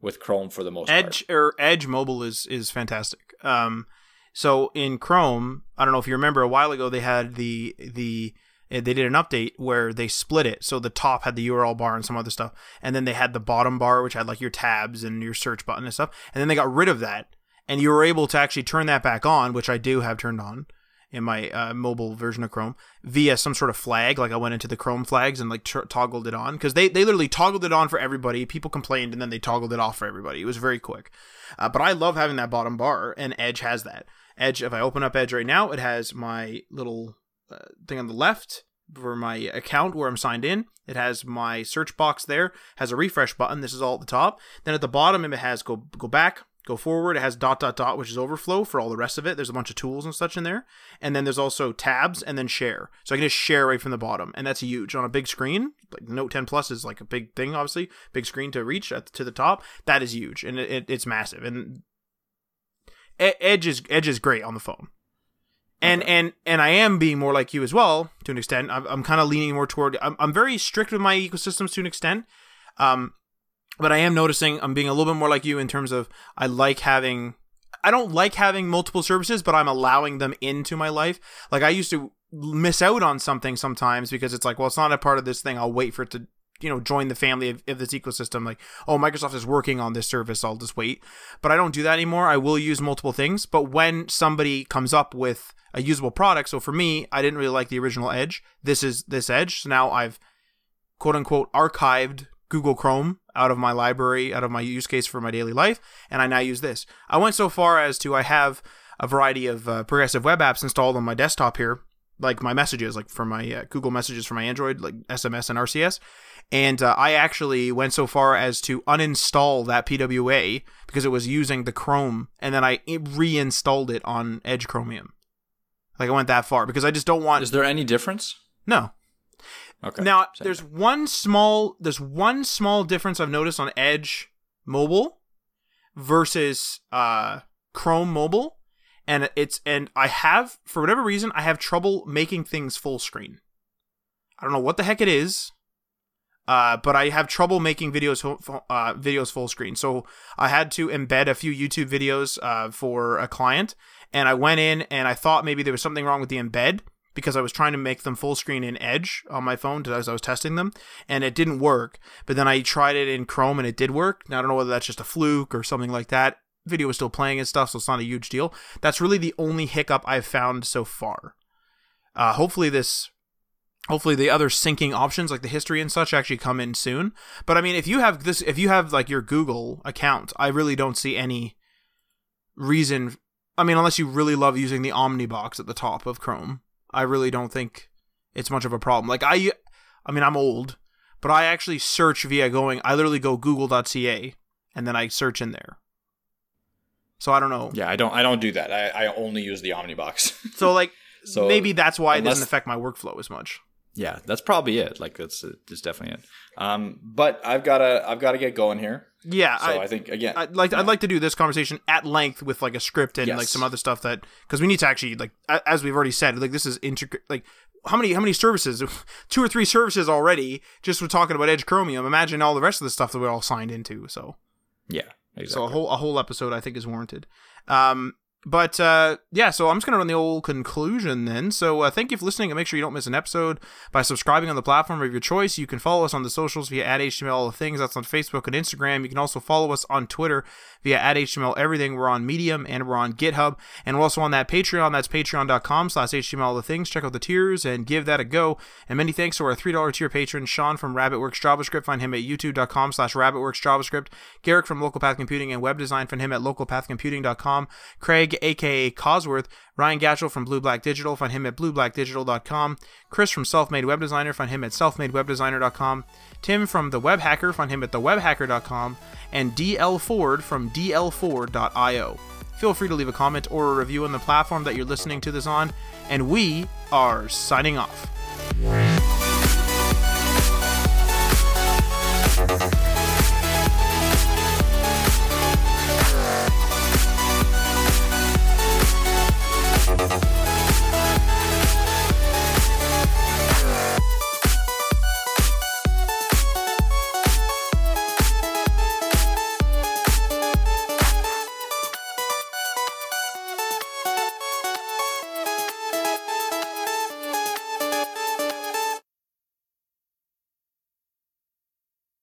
with Chrome for the most part. Edge or Edge mobile is is fantastic. Um, so in Chrome, I don't know if you remember a while ago they had the the eh, they did an update where they split it. So the top had the URL bar and some other stuff, and then they had the bottom bar which had like your tabs and your search button and stuff. And then they got rid of that, and you were able to actually turn that back on, which I do have turned on. In my uh, mobile version of Chrome via some sort of flag. Like I went into the Chrome flags and like t- toggled it on because they they literally toggled it on for everybody. People complained and then they toggled it off for everybody. It was very quick. Uh, but I love having that bottom bar, and Edge has that. Edge. If I open up Edge right now, it has my little uh, thing on the left for my account where I'm signed in. It has my search box there, has a refresh button. This is all at the top. Then at the bottom, it has go go back, go forward. It has dot dot dot, which is overflow for all the rest of it. There's a bunch of tools and such in there. And then there's also tabs and then share. So I can just share right from the bottom, and that's huge on a big screen. Like Note 10 Plus is like a big thing, obviously, big screen to reach at, to the top. That is huge, and it, it, it's massive. And Edge is Edge is great on the phone and okay. and and I am being more like you as well to an extent. I'm, I'm kind of leaning more toward. I'm, I'm very strict with my ecosystems to an extent, um, but I am noticing I'm being a little bit more like you in terms of I like having. I don't like having multiple services, but I'm allowing them into my life. Like I used to miss out on something sometimes because it's like, well, it's not a part of this thing. I'll wait for it to you know join the family of, of, this ecosystem like oh microsoft is working on this service i'll just wait but i don't do that anymore i will use multiple things but when somebody comes up with a usable product. So for me, I didn't really like the original Edge. This is this Edge. So now I've quote unquote archived Google Chrome out of my library, out of my use case for my daily life, and I now use this. I went so far as to I have a variety of uh, progressive web apps installed on my desktop here, like my messages, like for my uh, Google Messages for my Android, like SMS and RCS. And uh, I actually went so far as to uninstall that PWA because it was using the Chrome, and then I reinstalled it on Edge Chromium. Like I went that far because I just don't want. Is there any difference? No. Okay. Now Same there's thing. one small there's one small difference I've noticed on Edge mobile versus uh, Chrome mobile, and it's and I have for whatever reason I have trouble making things full screen. I don't know what the heck it is. Uh, but I have trouble making videos uh, videos full screen. So I had to embed a few YouTube videos uh, for a client, and I went in and I thought maybe there was something wrong with the embed because I was trying to make them full screen in Edge on my phone as I was testing them, and it didn't work. But then I tried it in Chrome and it did work. Now I don't know whether that's just a fluke or something like that. Video is still playing and stuff, so it's not a huge deal. That's really the only hiccup I've found so far. Uh, hopefully this hopefully the other syncing options like the history and such actually come in soon but i mean if you have this if you have like your google account i really don't see any reason I mean, unless you really love using the Omnibox at the top of Chrome, I really don't think it's much of a problem. Like I, I mean, I'm old, but I actually search via going. I literally go Google.ca and then I search in there. So I don't know. Yeah, I don't. I don't do that. I, I only use the Omnibox. so like, so maybe that's why unless, it doesn't affect my workflow as much. Yeah, that's probably it. Like that's that's definitely it. Um, but I've gotta I've gotta get going here. Yeah, so I, I think again, I'd like to, I'd like to do this conversation at length with like a script and yes. like some other stuff that because we need to actually like as we've already said like this is integrate like how many how many services two or three services already just we're talking about Edge Chromium. Imagine all the rest of the stuff that we're all signed into. So yeah, exactly. So a whole a whole episode I think is warranted. Um, but uh, yeah, so I'm just gonna run the old conclusion then. So uh, thank you for listening, and make sure you don't miss an episode by subscribing on the platform of your choice. You can follow us on the socials via at HTML all the things. That's on Facebook and Instagram. You can also follow us on Twitter via at HTML everything. We're on Medium and we're on GitHub, and we're also on that Patreon. That's Patreon.com/slash HTML all the things. Check out the tiers and give that a go. And many thanks to our three dollar tier patron Sean from RabbitWorks JavaScript. Find him at YouTube.com/slash RabbitWorks JavaScript. Garrick from Local Path Computing and Web Design. Find him at LocalPathComputing.com. Craig aka Cosworth, Ryan Gatchell from Blue Black Digital, find him at blueblackdigital.com, Chris from Selfmade Web Designer, find him at selfmadewebdesigner.com, Tim from The Web Hacker, find him at thewebhacker.com, and DL Ford from dlford.io. Feel free to leave a comment or a review on the platform that you're listening to this on, and we are signing off.